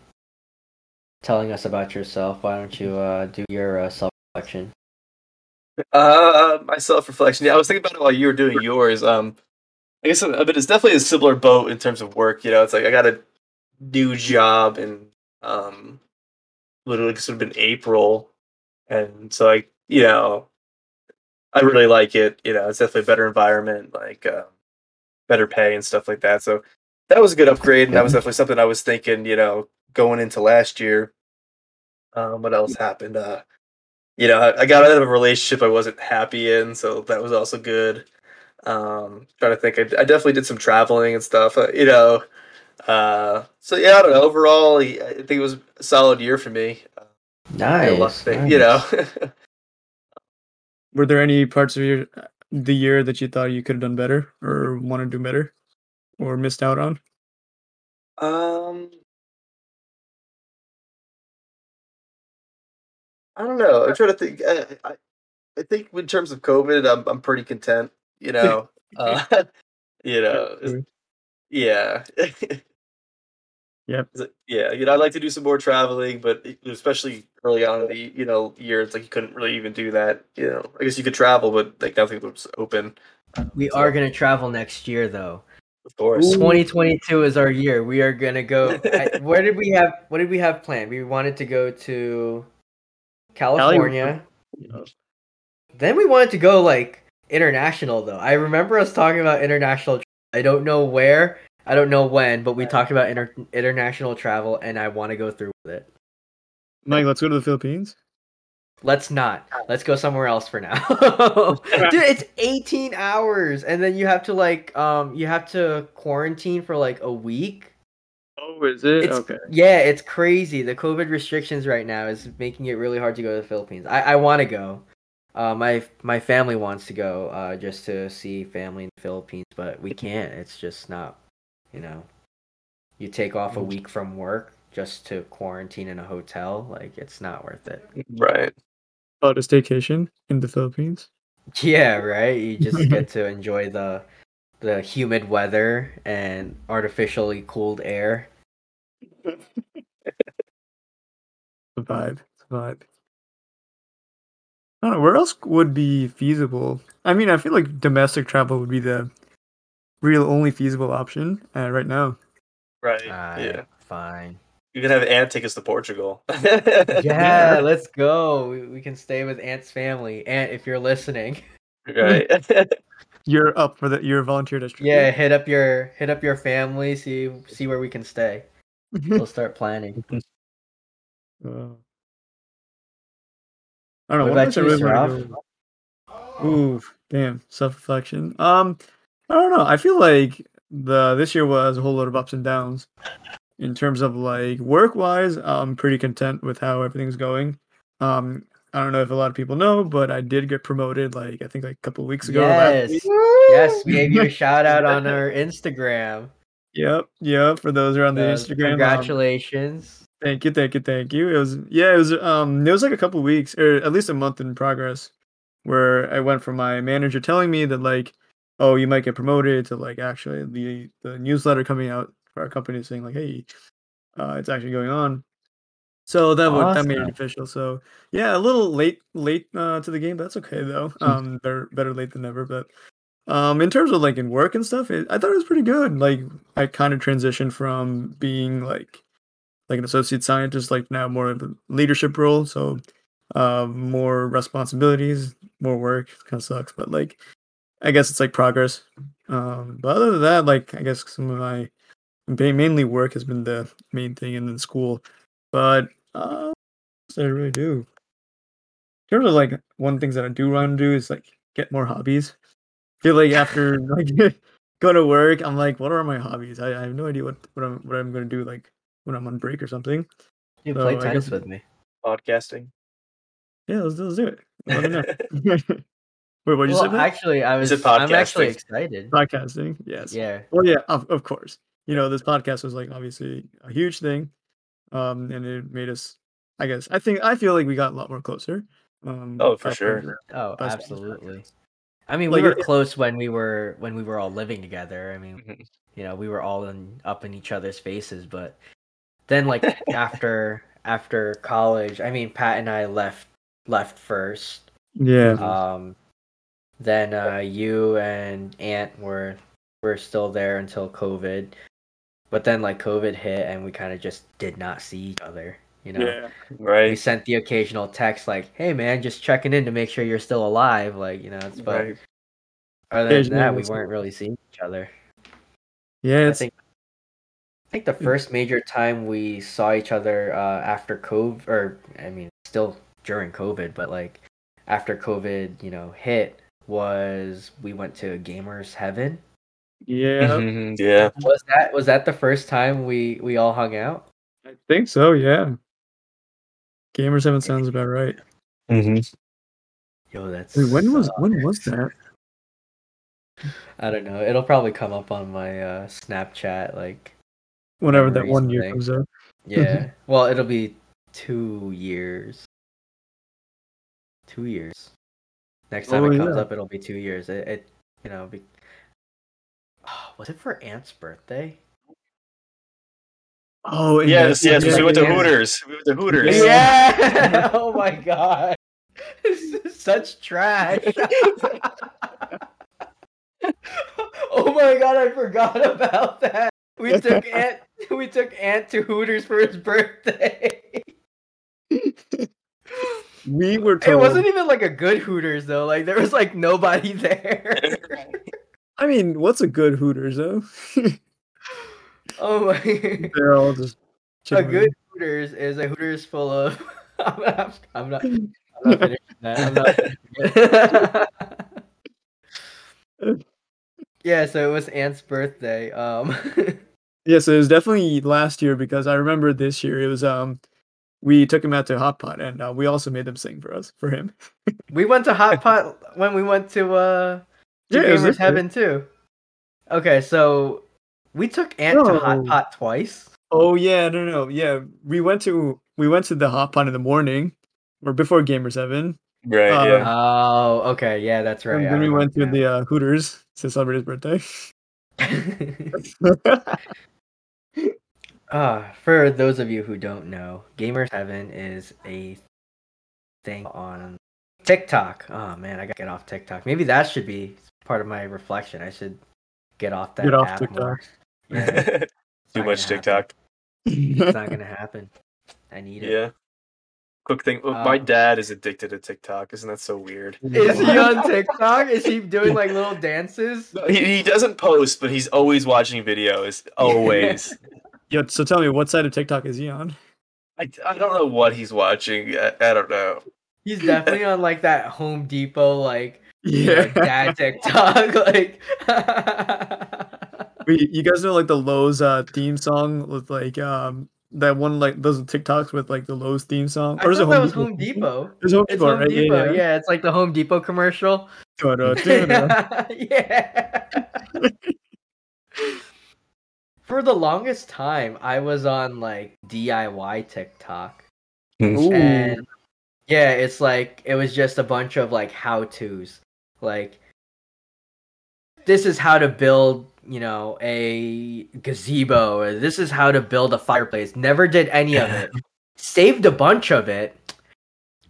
telling us about yourself, why don't you uh, do your uh, self reflection? Uh, my self reflection. Yeah, I was thinking about it while you were doing yours. Um, I guess, uh, but it's definitely a similar boat in terms of work. You know, it's like I got a new job in um, literally sort of in April, and so like you know, I really like it. You know, it's definitely a better environment, like uh, better pay and stuff like that. So that was a good upgrade, and that was definitely something I was thinking. You know, going into last year. Um, what else happened? Uh, you know, I, I got out of a relationship I wasn't happy in, so that was also good. Um, trying to think, I, I definitely did some traveling and stuff. Uh, you know, uh, so yeah, I don't know. Overall, I think it was a solid year for me. Nice. of things, You know, Were there any parts of your the year that you thought you could have done better or want to do better or missed out on? um, I don't know. I'm trying to think. I, I, I think in terms of COVID, I'm I'm pretty content. You know, uh, you know, yeah. Yep. Yeah, you know, I'd like to do some more traveling, but especially early on in the you know year, it's like you couldn't really even do that. You know, I guess you could travel, but like nothing was open. We So, are gonna travel next year though. of course. 2022 is our year. We are gonna go. I, where did we have? What did we have planned? We wanted to go to California. Then we wanted to go like international though. I remember us talking about international. I don't know where. I don't know when, but we talked about inter- international travel, and I want to go through with it. Mike, let's go to the Philippines. Let's not. Let's go somewhere else for now. Dude, it's 18 hours and then you have to like um you have to quarantine for like a week. Oh, is it? It's, okay. Yeah, it's crazy. The COVID restrictions right now is making it really hard to go to the Philippines. I, I want to go. Uh, my my family wants to go uh, just to see family in the Philippines, but we can't. It's just not, you know. You take off a week from work just to quarantine in a hotel, like it's not worth it. Right. About a staycation in the Philippines. Yeah, right. You just get to enjoy the the humid weather and artificially cooled air. The vibe. The vibe. I don't know. Where else would be feasible? I mean, I feel like domestic travel would be the real only feasible option uh, right now. Right. Alright, yeah. fine. You can have Ant take us to Portugal. Yeah, let's go. We, we can stay with Ant's family. Ant, if you're listening, Right. You're up for the. You're a volunteer as yeah, hit up your hit up your family. See see where we can stay. We'll start planning. Uh, I don't know. What one about you, Ooh, damn, self reflection. Um, I don't know. I feel like the this year was a whole lot of ups and downs. In terms of like work wise, I'm pretty content with how everything's going. Um, I don't know if a lot of people know, but I did get promoted. Like I think like a couple of weeks ago. Yes, yes, we gave you a shout out on our Instagram. Yep, yep. For those who are on the Uh, Instagram, um, Congratulations. Thank you, thank you, thank you. It was yeah, it was um it was like a couple weeks or at least a month in progress where I went from my manager telling me that like, oh, you might get promoted to like actually the the newsletter coming out for our company saying like, hey, uh, it's actually going on. So that would that made it official. So yeah, a little late late uh, to the game, but that's okay though. Um, better better late than never. But um, in terms of like in work and stuff, it, I thought it was pretty good. Like I kind of transitioned from being like like an associate scientist, like now more of a leadership role. So uh, more responsibilities, more work. Kind of sucks, but like I guess it's like progress. Um, but other than that, like I guess some of my mainly work has been the main thing, and then school. But uh, I really do? In terms of like one things that I do want to do is like get more hobbies. feel like after like go to work, I'm like, what are my hobbies? I, I have no idea what what I'm what I'm gonna do like when I'm on break or something. You So, play I tennis guess- with me. Podcasting. Yeah, let's, let's do it. Let me know. Wait, what'd you say? Matt? actually, I was. I'm actually excited. Podcasting, yes. Yeah. Well, yeah, of, of course. You know, this podcast was like obviously a huge thing, um, and it made us. I guess I think I feel like we got a lot more closer. Um, Oh, for sure. Oh, absolutely. I mean, Like, we were it- close when we were when we were all living together. I mean, Mhm. you know, we were all in up in each other's faces, but then like after after college, I mean, Pat and I left left first. Yeah, Um, then uh, you and Ant were were still there until COVID, but then like COVID hit, and we kind of just did not see each other. You know, yeah, Right. we sent the occasional text like, "Hey man, just checking in to make sure you're still alive." Like you know, it's but Right. other than Occasionally that, we we'll weren't really seeing each other. yeah. I think I think the first major time we saw each other uh, after COVID, or I mean, still during COVID, but like after COVID, you know, hit was we went to Gamers Heaven. Yeah, Mhm, yeah. Was that was that the first time we we all hung out? I think so. Yeah. Gamers Heaven sounds about right. hmm Yo, that's Wait, when was so- when was that? I don't know. It'll probably come up on my uh, Snapchat. Like, Whenever that one year thing. comes up. yeah. well, it'll be two years. Two years. Next time Oh, it comes yeah. up, it'll be two years. It, it you know, be... was it for Ant's birthday? Oh, yes, Yes, that- yes. 'cause yeah, we went to. Hooters. We went to Hooters. Yeah. oh my god. This is such trash. oh my god, I forgot about that. We took Ant we took Ant to Hooters for his birthday. We were It wasn't even like a good Hooters though. Like there was like nobody there. I mean, what's a good Hooters though? oh my They're all just a good Hooters is a Hooters full of I'm not I'm not, I'm not finishing that. I'm not yeah, so it was Ant's birthday. Um Yes, it was definitely last year because I remember this year it was um we took him out to Hot Pot and uh, we also made them sing for us for him. we went to Hot Pot when we went to uh to Yeah, it was Gamers this. Heaven too. Okay, so we took Ant to Hot Pot twice. Oh yeah, no no yeah we went to we went to the Hot Pot in the morning or before Gamers Heaven. Right. Uh, yeah. Oh, okay, yeah, that's right. and then we went to remember the uh, Hooters to celebrate his birthday. now. Ah, for those of you who don't know, Gamers Heaven is a thing on TikTok. Oh man, I gotta get off TikTok. Maybe that should be part of my reflection. I should get off that Get off app TikTok. more. Yeah, Too much gonna happen. TikTok. It's not gonna happen. I need it. Yeah. Quick thing. oh, my Um, dad is addicted to TikTok. Isn't that so weird? Is he on TikTok? Is he doing like little dances? No, He, he doesn't post, but he's always watching videos. Always. Yo, so tell me, what side of TikTok is he on? I, I don't know what he's watching. I, I don't know. He's definitely on like that Home Depot like you know, Yeah. dad TikTok. Like Wait, you guys know like the Lowe's uh, theme song with like um that one like those TikToks with like the Lowe's theme song? I is thought it that was Home Depot. It's Home It's Depot, Home right? Depot. Yeah, Yeah, yeah. it's like the Home Depot commercial. Yeah. For the longest time, I was on like DIY TikTok. Ooh. and yeah it's like it was just a bunch of like how to's like this is how to build you know a gazebo or this is how to build a fireplace. Never did any of it. Saved a bunch of it.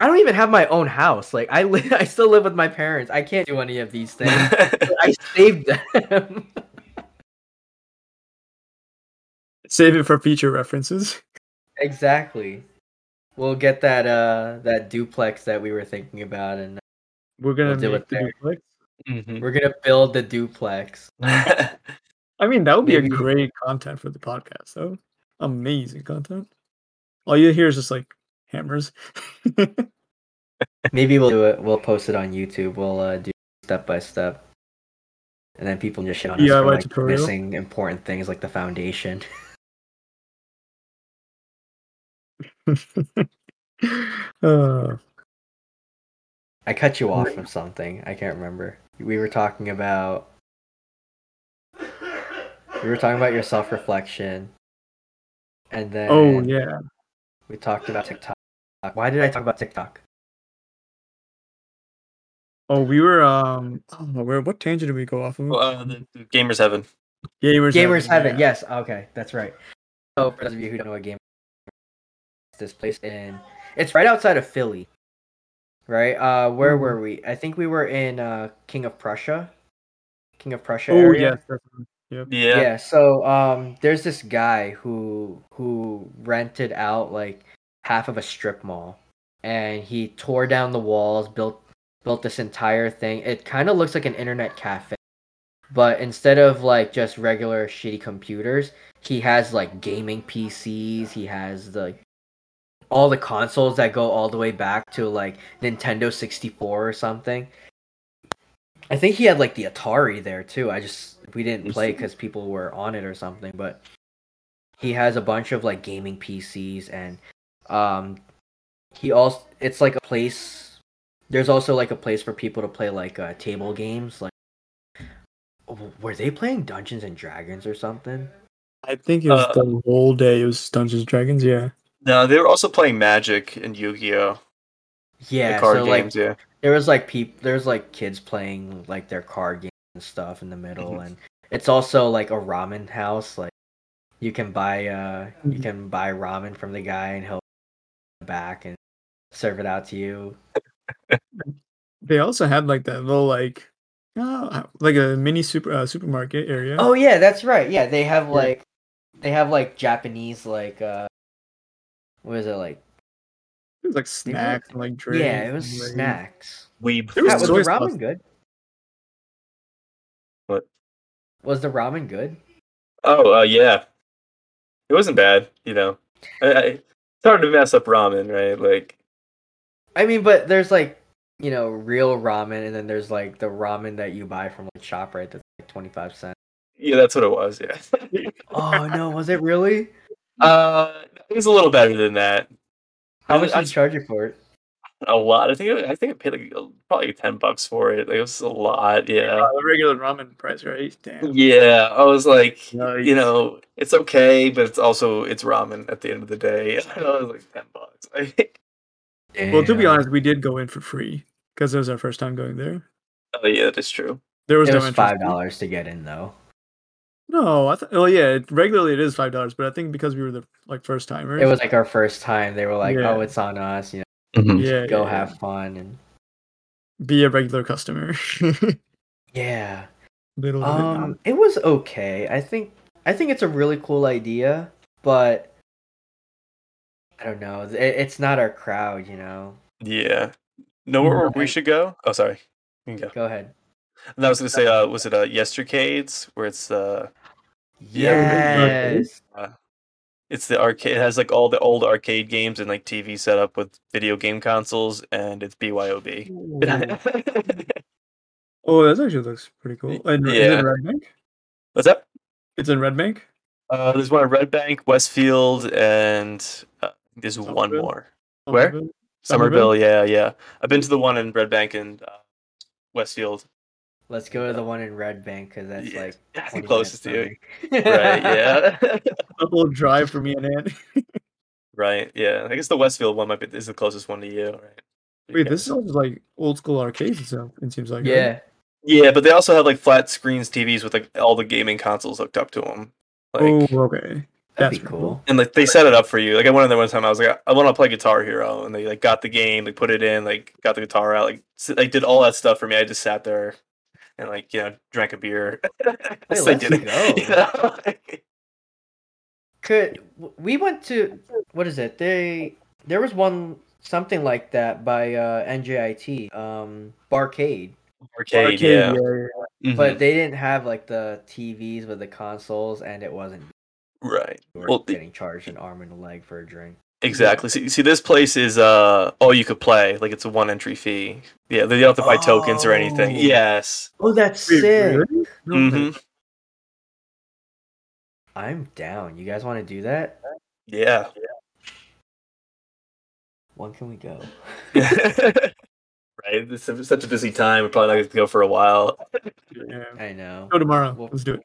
I don't even have my own house. Like i li- i still live with my parents. I can't do any of these things. I saved them Save it for future references. exactly we'll get that uh that duplex that we were thinking about and We're gonna We'll do make it the there. duplex. Mhm. we're gonna build the duplex I mean, that would be Maybe- a great content for the podcast, though. Amazing content. All you hear is just like hammers. Maybe we'll do it. We'll post it on YouTube. We'll uh, do step by step, and then people just shit on us DIY for like tutorial? missing important things like the foundation. uh, I cut you off from something. I can't remember. We were talking about. We were talking about your self reflection, and then oh yeah. we talked about TikTok. Why did I talk about TikTok? Oh, we were um. I know where. What tangent did we go off of? Well, uh, the, the Gamers Heaven. Gamers. Gamers Heaven. yeah. Yes. Okay, that's right. So for those of you who don't know what game this place in, it's right outside of Philly. Right. Uh, where Mhm. were we? I think we were in uh King of Prussia. King of Prussia Oh area. yes. that's- Yep. Yeah. Yeah. So um, there's this guy who who rented out like half of a strip mall, and he tore down the walls, built built this entire thing. It kind of looks like an internet cafe, but instead of like just regular shitty computers, he has like gaming PCs. He has the all the consoles that go all the way back to like Nintendo 64 or something. I think he had like the Atari there too. I just we didn't play because people were on it or something, but he has a bunch of like gaming PCs and um he also it's like a place there's also like a place for people to play like uh, table games like were they playing Dungeons and Dragons or something? I think it was Uh, the whole day. It was Dungeons and Dragons. Yeah. No, they were also playing Magic and Yu-Gi-Oh. Yeah, the card so like games. yeah. there was like peop there's like kids playing like their card games and stuff in the middle Mhm. and it's also like a ramen house like you can buy uh you Mhm. can buy ramen from the guy and he'll back and serve it out to you They also had like that little like, uh, like a mini super uh, supermarket area. oh yeah that's right yeah they have Yeah. like they have like japanese like uh what is it like it was like snacks and like drinks. yeah it was and, like- snacks Weeb. There was Pat, was the ramen sauce. good What? was the ramen good Oh, uh, yeah. It wasn't bad, you know. I, I, it's hard to mess up ramen, right? Like, I mean, but there's like you know real ramen, and then there's like the ramen that you buy from like Shoprite that's like twenty five cents. yeah, that's what it was. Yeah. Oh no, was it really? uh, it was a little better than that. How much I- did they charge you for it? A lot. I think. It, I think I paid like probably ten bucks for it. Like, it was a lot. Yeah. Uh, the regular ramen price, right? Damn. Yeah. I was like, Nice. you know, it's okay, but it's also it's ramen at the end of the day. I was like ten bucks. Well, to be honest, we did go in for free because it was our first time going there. oh yeah, that is true. There was it no was five dollars to get in though. No, I thought. Well, yeah, it, regularly it is five dollars, but I think because we were the like first timers. It was like our first time. They were like, Yeah. "Oh, it's on us," you know, yeah, go yeah, have fun and be a regular customer. yeah. Little did it not. Um, it was okay. I think I think it's a really cool idea, but I don't know. It, it's not our crowd, you know. Yeah. Know where we Right. should go? Oh, sorry. You can go. Go ahead. And I was gonna say, uh, was it uh, Yestercades where it's uh, Yeah. Yes. it's the arcade. It has like all the old arcade games and like TV set up with video game consoles, and it's BYOB. Oh, that actually looks pretty cool. And is it Yeah. Red Bank? What's that? It's in Red Bank. Uh, there's one at Red Bank, Westfield, and uh, there's one Somerville? more. Where? Somerville? Somerville. Yeah, yeah. I've been to the one in Red Bank and uh, Westfield. Let's go to the one in Red Bank because that's Yeah, like that's the closest to you. Right. Yeah. A whole drive for me and Ant. right. Yeah. I guess the Westfield one might be is the closest one to you. Right. Wait, this is like old school arcades and stuff. It seems like. right? yeah. Yeah, but they also have like flat screens TVs with like all the gaming consoles hooked up to them. Like, oh, okay. That'd That's be pretty cool. and like they set it up for you. Like I went in there one time. I was like, I want to play Guitar Hero, and they like got the game, like put it in, like got the guitar out, like s- they did all that stuff for me. I just sat there and like you know drank a beer. Yes, they let's did it. go. You know? Could we went to what is it? They there was one something like that by uh NJIT, um Barcade. Arcade, Arcade, yeah. yeah, yeah. Mhm. But they didn't have like the TVs with the consoles and it wasn't right, you were Well, the- getting charged an arm and a leg for a drink. Exactly. See, see, this place is uh all you could play. Like it's a one entry fee. Yeah, they don't have to buy tokens or anything. Oh. Yes. Oh, that's Wait, sick. really? No hmm. I'm down. You guys want to do that? Yeah. When can we go? right. This is such a busy time. We're probably not going to go for a while. Yeah. I know. Go tomorrow. Well- Let's do it.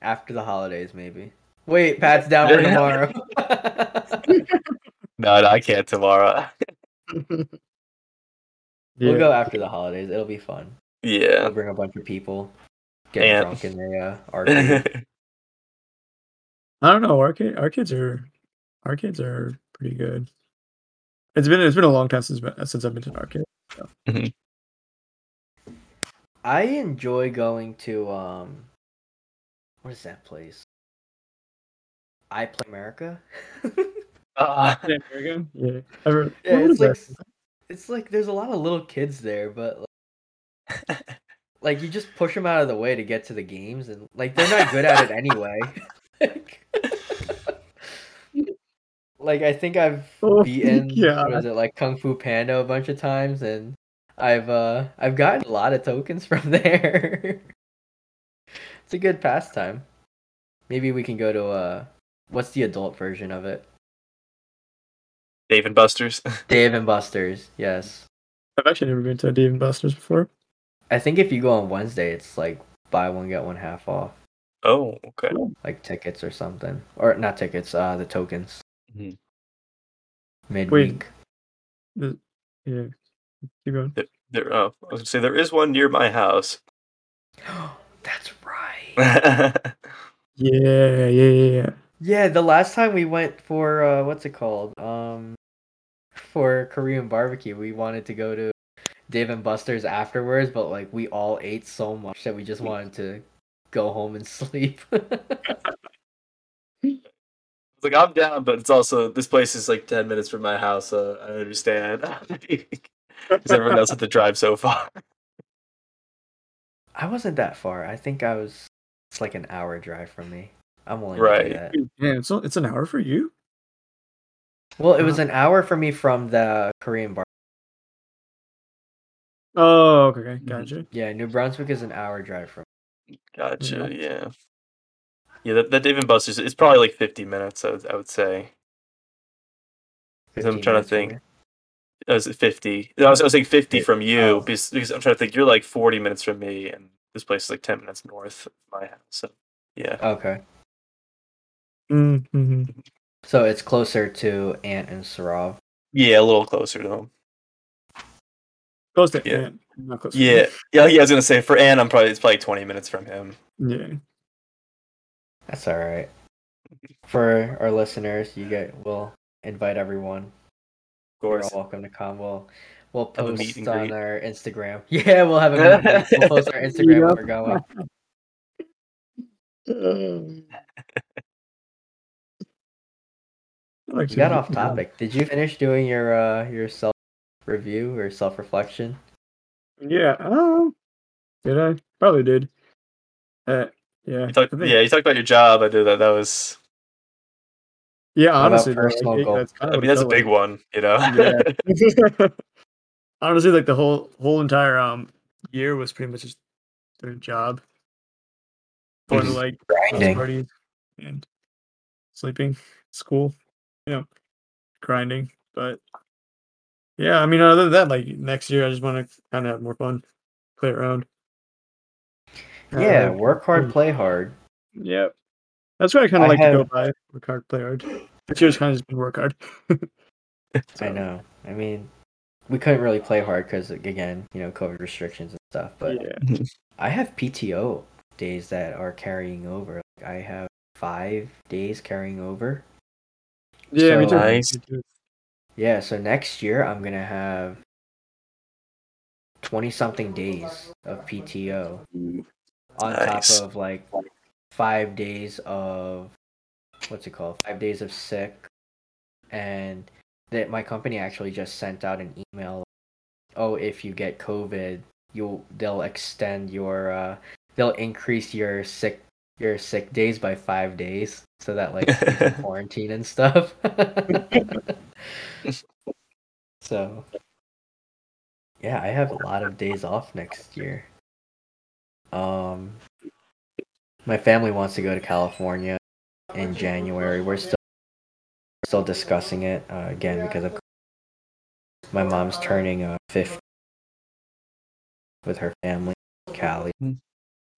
After the holidays, maybe. Wait, Pat's down for tomorrow. No, no, I can't tomorrow. We'll Yeah. go after the holidays. It'll be fun. Yeah. We'll bring a bunch of people, get And- drunk in the uh, arcade. I don't know. Our, kid, our kids are our kids are pretty good. It's been it's been a long time since since I've been to an arcade. I enjoy going to um, what is that place? I Play America. Uh, Yeah, Yeah. Ever, Yeah, it's like that? it's like there's a lot of little kids there, but like, like you just push them out of the way to get to the games, and like they're not good at it anyway. like, like I think I've Oh, beaten yeah. what is it like Kung Fu Panda a bunch of times, and I've uh I've gotten a lot of tokens from there. it's a good pastime. Maybe we can go to uh what's the adult version of it? Dave and Buster's. Dave and Buster's. Yes. I've actually never been to a Dave and Buster's before. I think if you go on Wednesday, it's like buy one get one half off, oh, okay. like tickets or something, or not tickets, uh, the tokens Mm-hmm. midweek. The- yeah. Keep going. There, oh, I was gonna say there is one near my house. That's right. Yeah, yeah, yeah, yeah. The last time we went for uh what's it called? Um for Korean barbecue, we wanted to go to Dave and Buster's afterwards, but like we all ate so much that we just wanted to go home and sleep. Like I'm down, but it's also this place is like ten minutes from my house, so I understand. Because everyone else had to drive so far. I wasn't that far. I think I was it's like an hour drive from me. I'm willing to Right. do that. Yeah, it's it's an hour for you. Well, it was an hour for me from the Korean bar. Oh, okay, okay, Mhm. gotcha. Yeah, New Brunswick is an hour drive from. Gotcha. Yeah. Yeah, that, that Dave and Buster's it's probably like 50 minutes. I would, I would say. 'Cause I'm trying to think. here. I was at 50. No, I was, I was saying 50 Fif- from you oh. because, because I'm trying to think. You're like 40 minutes from me, and this place is like 10 minutes north of my house. So yeah. Okay. Mm-hmm. So it's closer to Ant and Sarov. Yeah, a little closer to home. Close to Yeah. Ant, not close to Yeah, yeah, yeah. I was gonna say for Ann, I'm probably it's probably 20 minutes from him. Yeah. That's all right. For our listeners, you get we'll invite everyone. Of You're course. all welcome to come. We'll we'll post on greet. our Instagram. Yeah, we'll have a meet and. We'll post our Instagram when we're going. Like You got off topic. Did you finish doing your uh your self review or self reflection? Yeah. Oh, did I? Probably did. Uh, yeah. You talked, think- yeah, you talked about your job. I did that. That was. Yeah. Honestly, though, personal like, that's kind I of mean, that's a big one. You know. Yeah. honestly, like the whole whole entire um year was pretty much just doing a job, going to Mhm. like parties and sleeping, school, you know, grinding. But yeah, I mean, other than that, like next year, I just want to kind of have more fun, play around. Yeah, Uh, work hard, play hard. Yep. That's what I kind of like to go by. Work hard, play hard. This year's kind of just been work hard. I know. I mean, we couldn't really play hard because again, you know, COVID restrictions and stuff. But yeah. I have PTO days that are carrying over. Like, I have five days carrying over. Yeah, me So- too. Nice. Me too. Yeah, so next year I'm gonna have twenty something days of PTO on Nice. top of like five days of what's it called? Five days of sick, and that my company actually just sent out an email. Oh, if you get COVID, you'll they'll extend your uh they'll increase your sick your sick days by five days so that like quarantine and stuff. so yeah, I have a lot of days off next year. Um my family wants to go to California in January. We're still still discussing it uh, again because of my mom's turning uh, 50 with her family, Cali.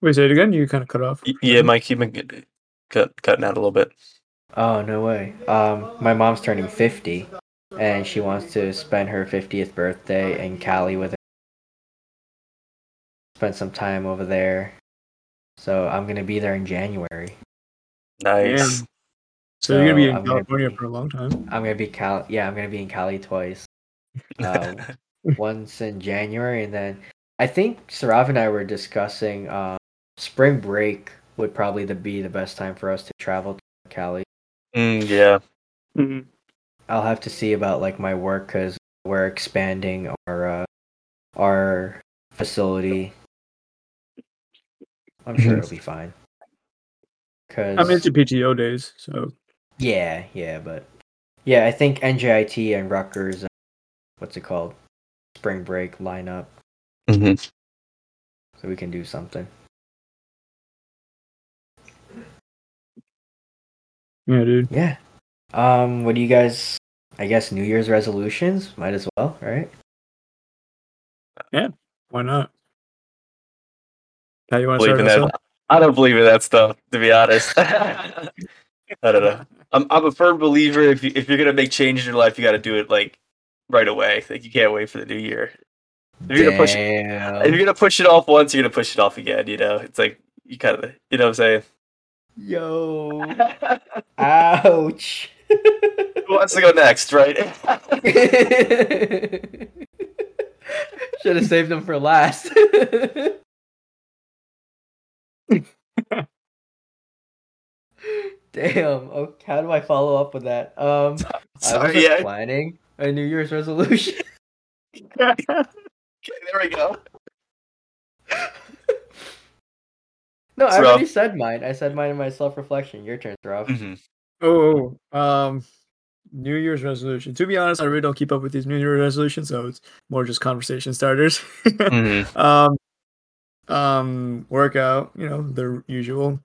Wait, say it again. You kind of cut off. Yeah, Mike, you've been get- cut cutting out a little bit. Oh no way. Um, my mom's turning 50, and she wants to spend her 50th birthday in Cali with her. Spend some time over there. So I'm gonna be there in January. Nice. Yeah. So you're gonna be in I'm California be- for a long time. I'm gonna be Cal. Yeah, I'm gonna be in Cali twice. Uh, once in January, and then I think Sarav and I were discussing um, spring break would probably the, be the best time for us to travel to Cali. Mm, yeah. Mhm. I'll have to see about like my work because we're expanding our uh, our facility. I'm sure it'll be fine. Cause I'm into your PTO days, so yeah, yeah, but Yeah, I think NJIT and Rutgers, uh, what's it called? Spring break lineup, Mm-hmm. so we can do something. Yeah, dude. Yeah. Um, what do you guys? I guess New Year's resolutions might as well, right? Yeah, why not? How you want to start that. I don't believe in that stuff, to be honest. I don't know. I'm I'm a firm believer if you if you're gonna make change in your life, you got to do it like right away. Like you can't wait for the new year. If you're gonna push, if you're gonna push it off once, you're gonna push it off again. You know, it's like you kind of, you know what I'm Yo. Ouch. Who wants to go next, right? Should have saved them for last. Damn. Okay, how do I follow up with that? Um, I was Sorry, just yeah. planning a New Year's resolution. Okay, there we go. No, I It's already said mine. I said mine in my self-reflection. Your turn, Rob. Mhm. Oh, um, New Year's resolution. To be honest, I really don't keep up with these New Year's resolutions, so it's more just conversation starters. Mhm. um, um, workout. You know, the usual.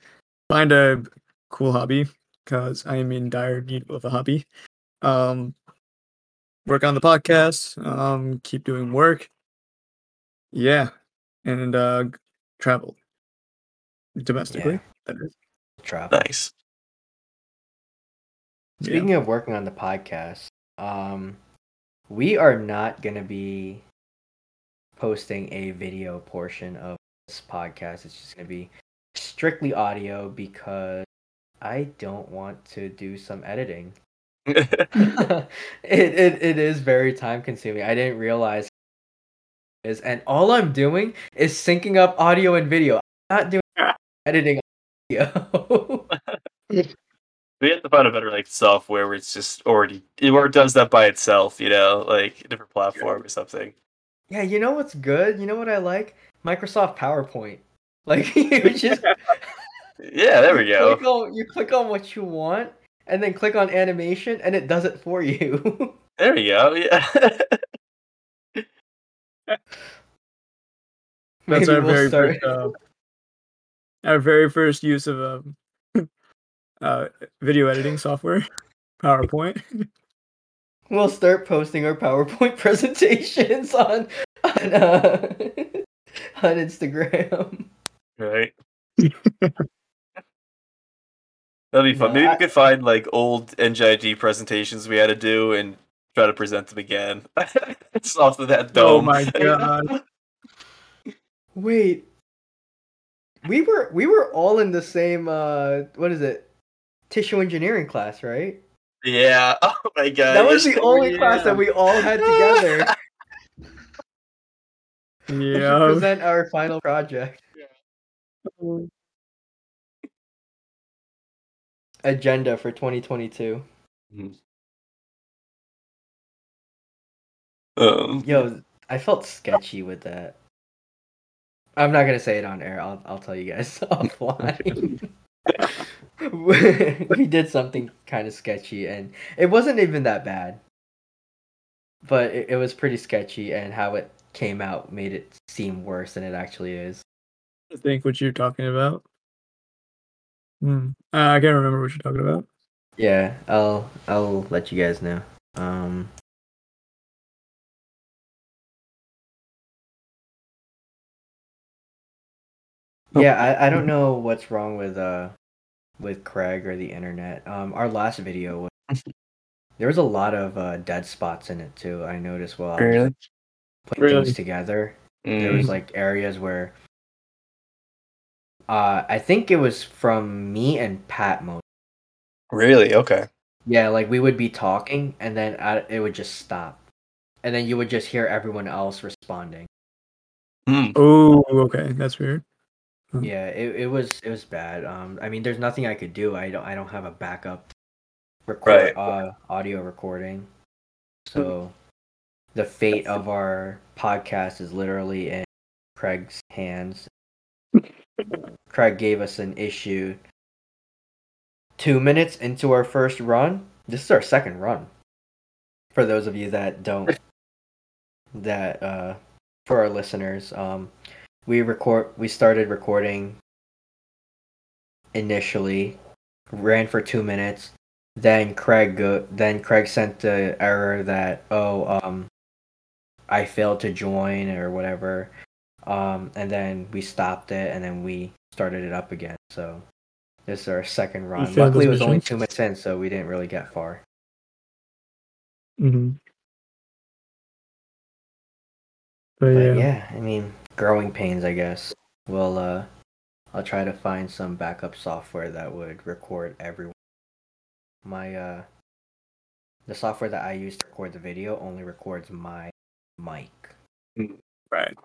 Find a cool hobby because I am in dire need of a hobby. Um, work on the podcast. Um, keep doing work. Yeah, and uh, travel domestically. Yeah. that is. Travel. Nice. Yeah. Speaking of working on the podcast, um, we are not gonna be posting a video portion of this podcast. It's just gonna be strictly audio because I don't want to do some editing. it, it it is very time consuming. I didn't realize is and all I'm doing is syncing up audio and video. I'm not doing editing audio. we have to find a better like software where it's just already or it does that by itself. You know, like a different platform or something. Yeah, you know what's good? You know what I like? Microsoft PowerPoint. Like you just Yeah, there we you go. click on you click on what you want and then click on animation and it does it for you. There we go. Yeah. That's Maybe our we'll very start- first, uh, our very first use of um, uh, video editing software, PowerPoint. we'll start posting our PowerPoint presentations on on uh, on Instagram. right. That'd be fun. No, Maybe I- we could find like old NJIT presentations we had to do and try to present them again. Just off of that dome. Oh my god! Wait. We were we were all in the same uh what is it? Tissue engineering class, right? yeah. Oh my god. that was the yes, only class that we all had together to Yeah. present our final project. Agenda for 2022. Um, Yo, I felt sketchy with that. I'm not gonna say it on air. I'll I'll tell you guys offline. we did something kind of sketchy, and it wasn't even that bad. But it, it was pretty sketchy, and how it came out made it seem worse than it actually is. I think what you're talking about. Hmm. Uh, I can't remember what you're talking about. Yeah, I'll I'll let you guys know. Um. Yeah, I, I don't know what's wrong with uh with Craig or the internet. Um, our last video was there was a lot of uh, dead spots in it too. I noticed while I was putting Really? things together. There Mm. was like areas where uh I think it was from me and Pat most. Really? Okay. Yeah, like we would be talking and then I, it would just stop. And then you would just hear everyone else responding. Hmm. Oh, okay, that's weird. Hmm. Yeah, it, it was it was bad. Um I mean there's nothing I could do. I don't I don't have a backup record Right. uh audio recording. So the fate of our podcast is literally in Craig's hands. Craig gave us an issue two minutes into our first run, this is our second run. For those of you that don't, that uh, for our listeners, um, we record. We started recording initially, ran for two minutes. Then Craig go. Then Craig sent the error that oh um, I failed to join or whatever. Um, and then we stopped it, and then we started it up again. So this is our second run. Luckily, it was only two minutes in, so we didn't really get far. hmm But, But yeah. yeah, I mean, growing pains, I guess. We'll uh, I'll try to find some backup software that would record everyone. My uh, the software that I use to record the video only records my mic. right.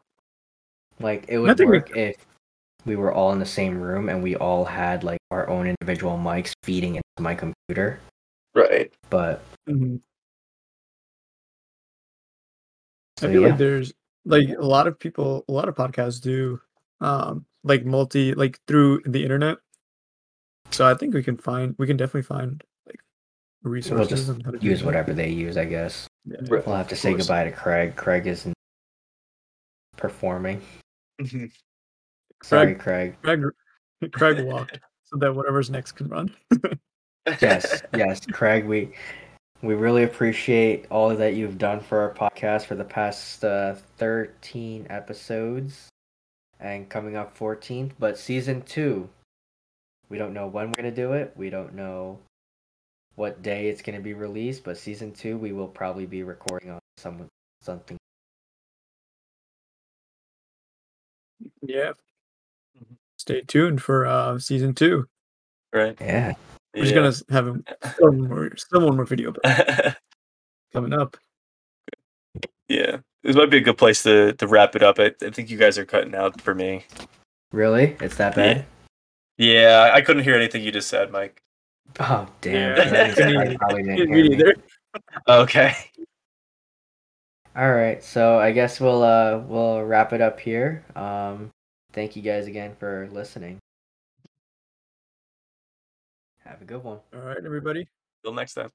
Like it would think we- work if we were all in the same room and we all had like our own individual mics feeding into my computer. Right. But hmm so I feel yeah, like there's like a lot of people, a lot of podcasts do um like multi like through the internet. So I think we can find we can definitely find like we'll resources just on how to use whatever they use, I guess. Yeah. We'll have to say course. goodbye to Craig. Craig isn't performing. Sorry, Craig. Craig, Craig walked so that whatever's next can run. yes, yes, Craig. We we really appreciate all that you've done for our podcast for the past uh, thirteen episodes, and coming up fourteenth. But season two, we don't know when we're gonna do it. We don't know what day it's gonna be released. But season two, we will probably be recording on some something. yeah. Mhm. Stay tuned for uh season two. Right. Yeah, We're just gonna have a, still more, still one more video gonna. coming up. yeah. This might be a good place to, to wrap it up. I, I think you guys are cutting out for me. really? It's that bad? Yeah, I couldn't hear anything you just said, Mike. Oh damn! Yeah, that me Craig neither. probably didn't hear me. neither. Okay. All right, so I guess we'll uh we'll wrap it up here. Um, thank you guys again for listening. Have a good one. All right, everybody. Till next time.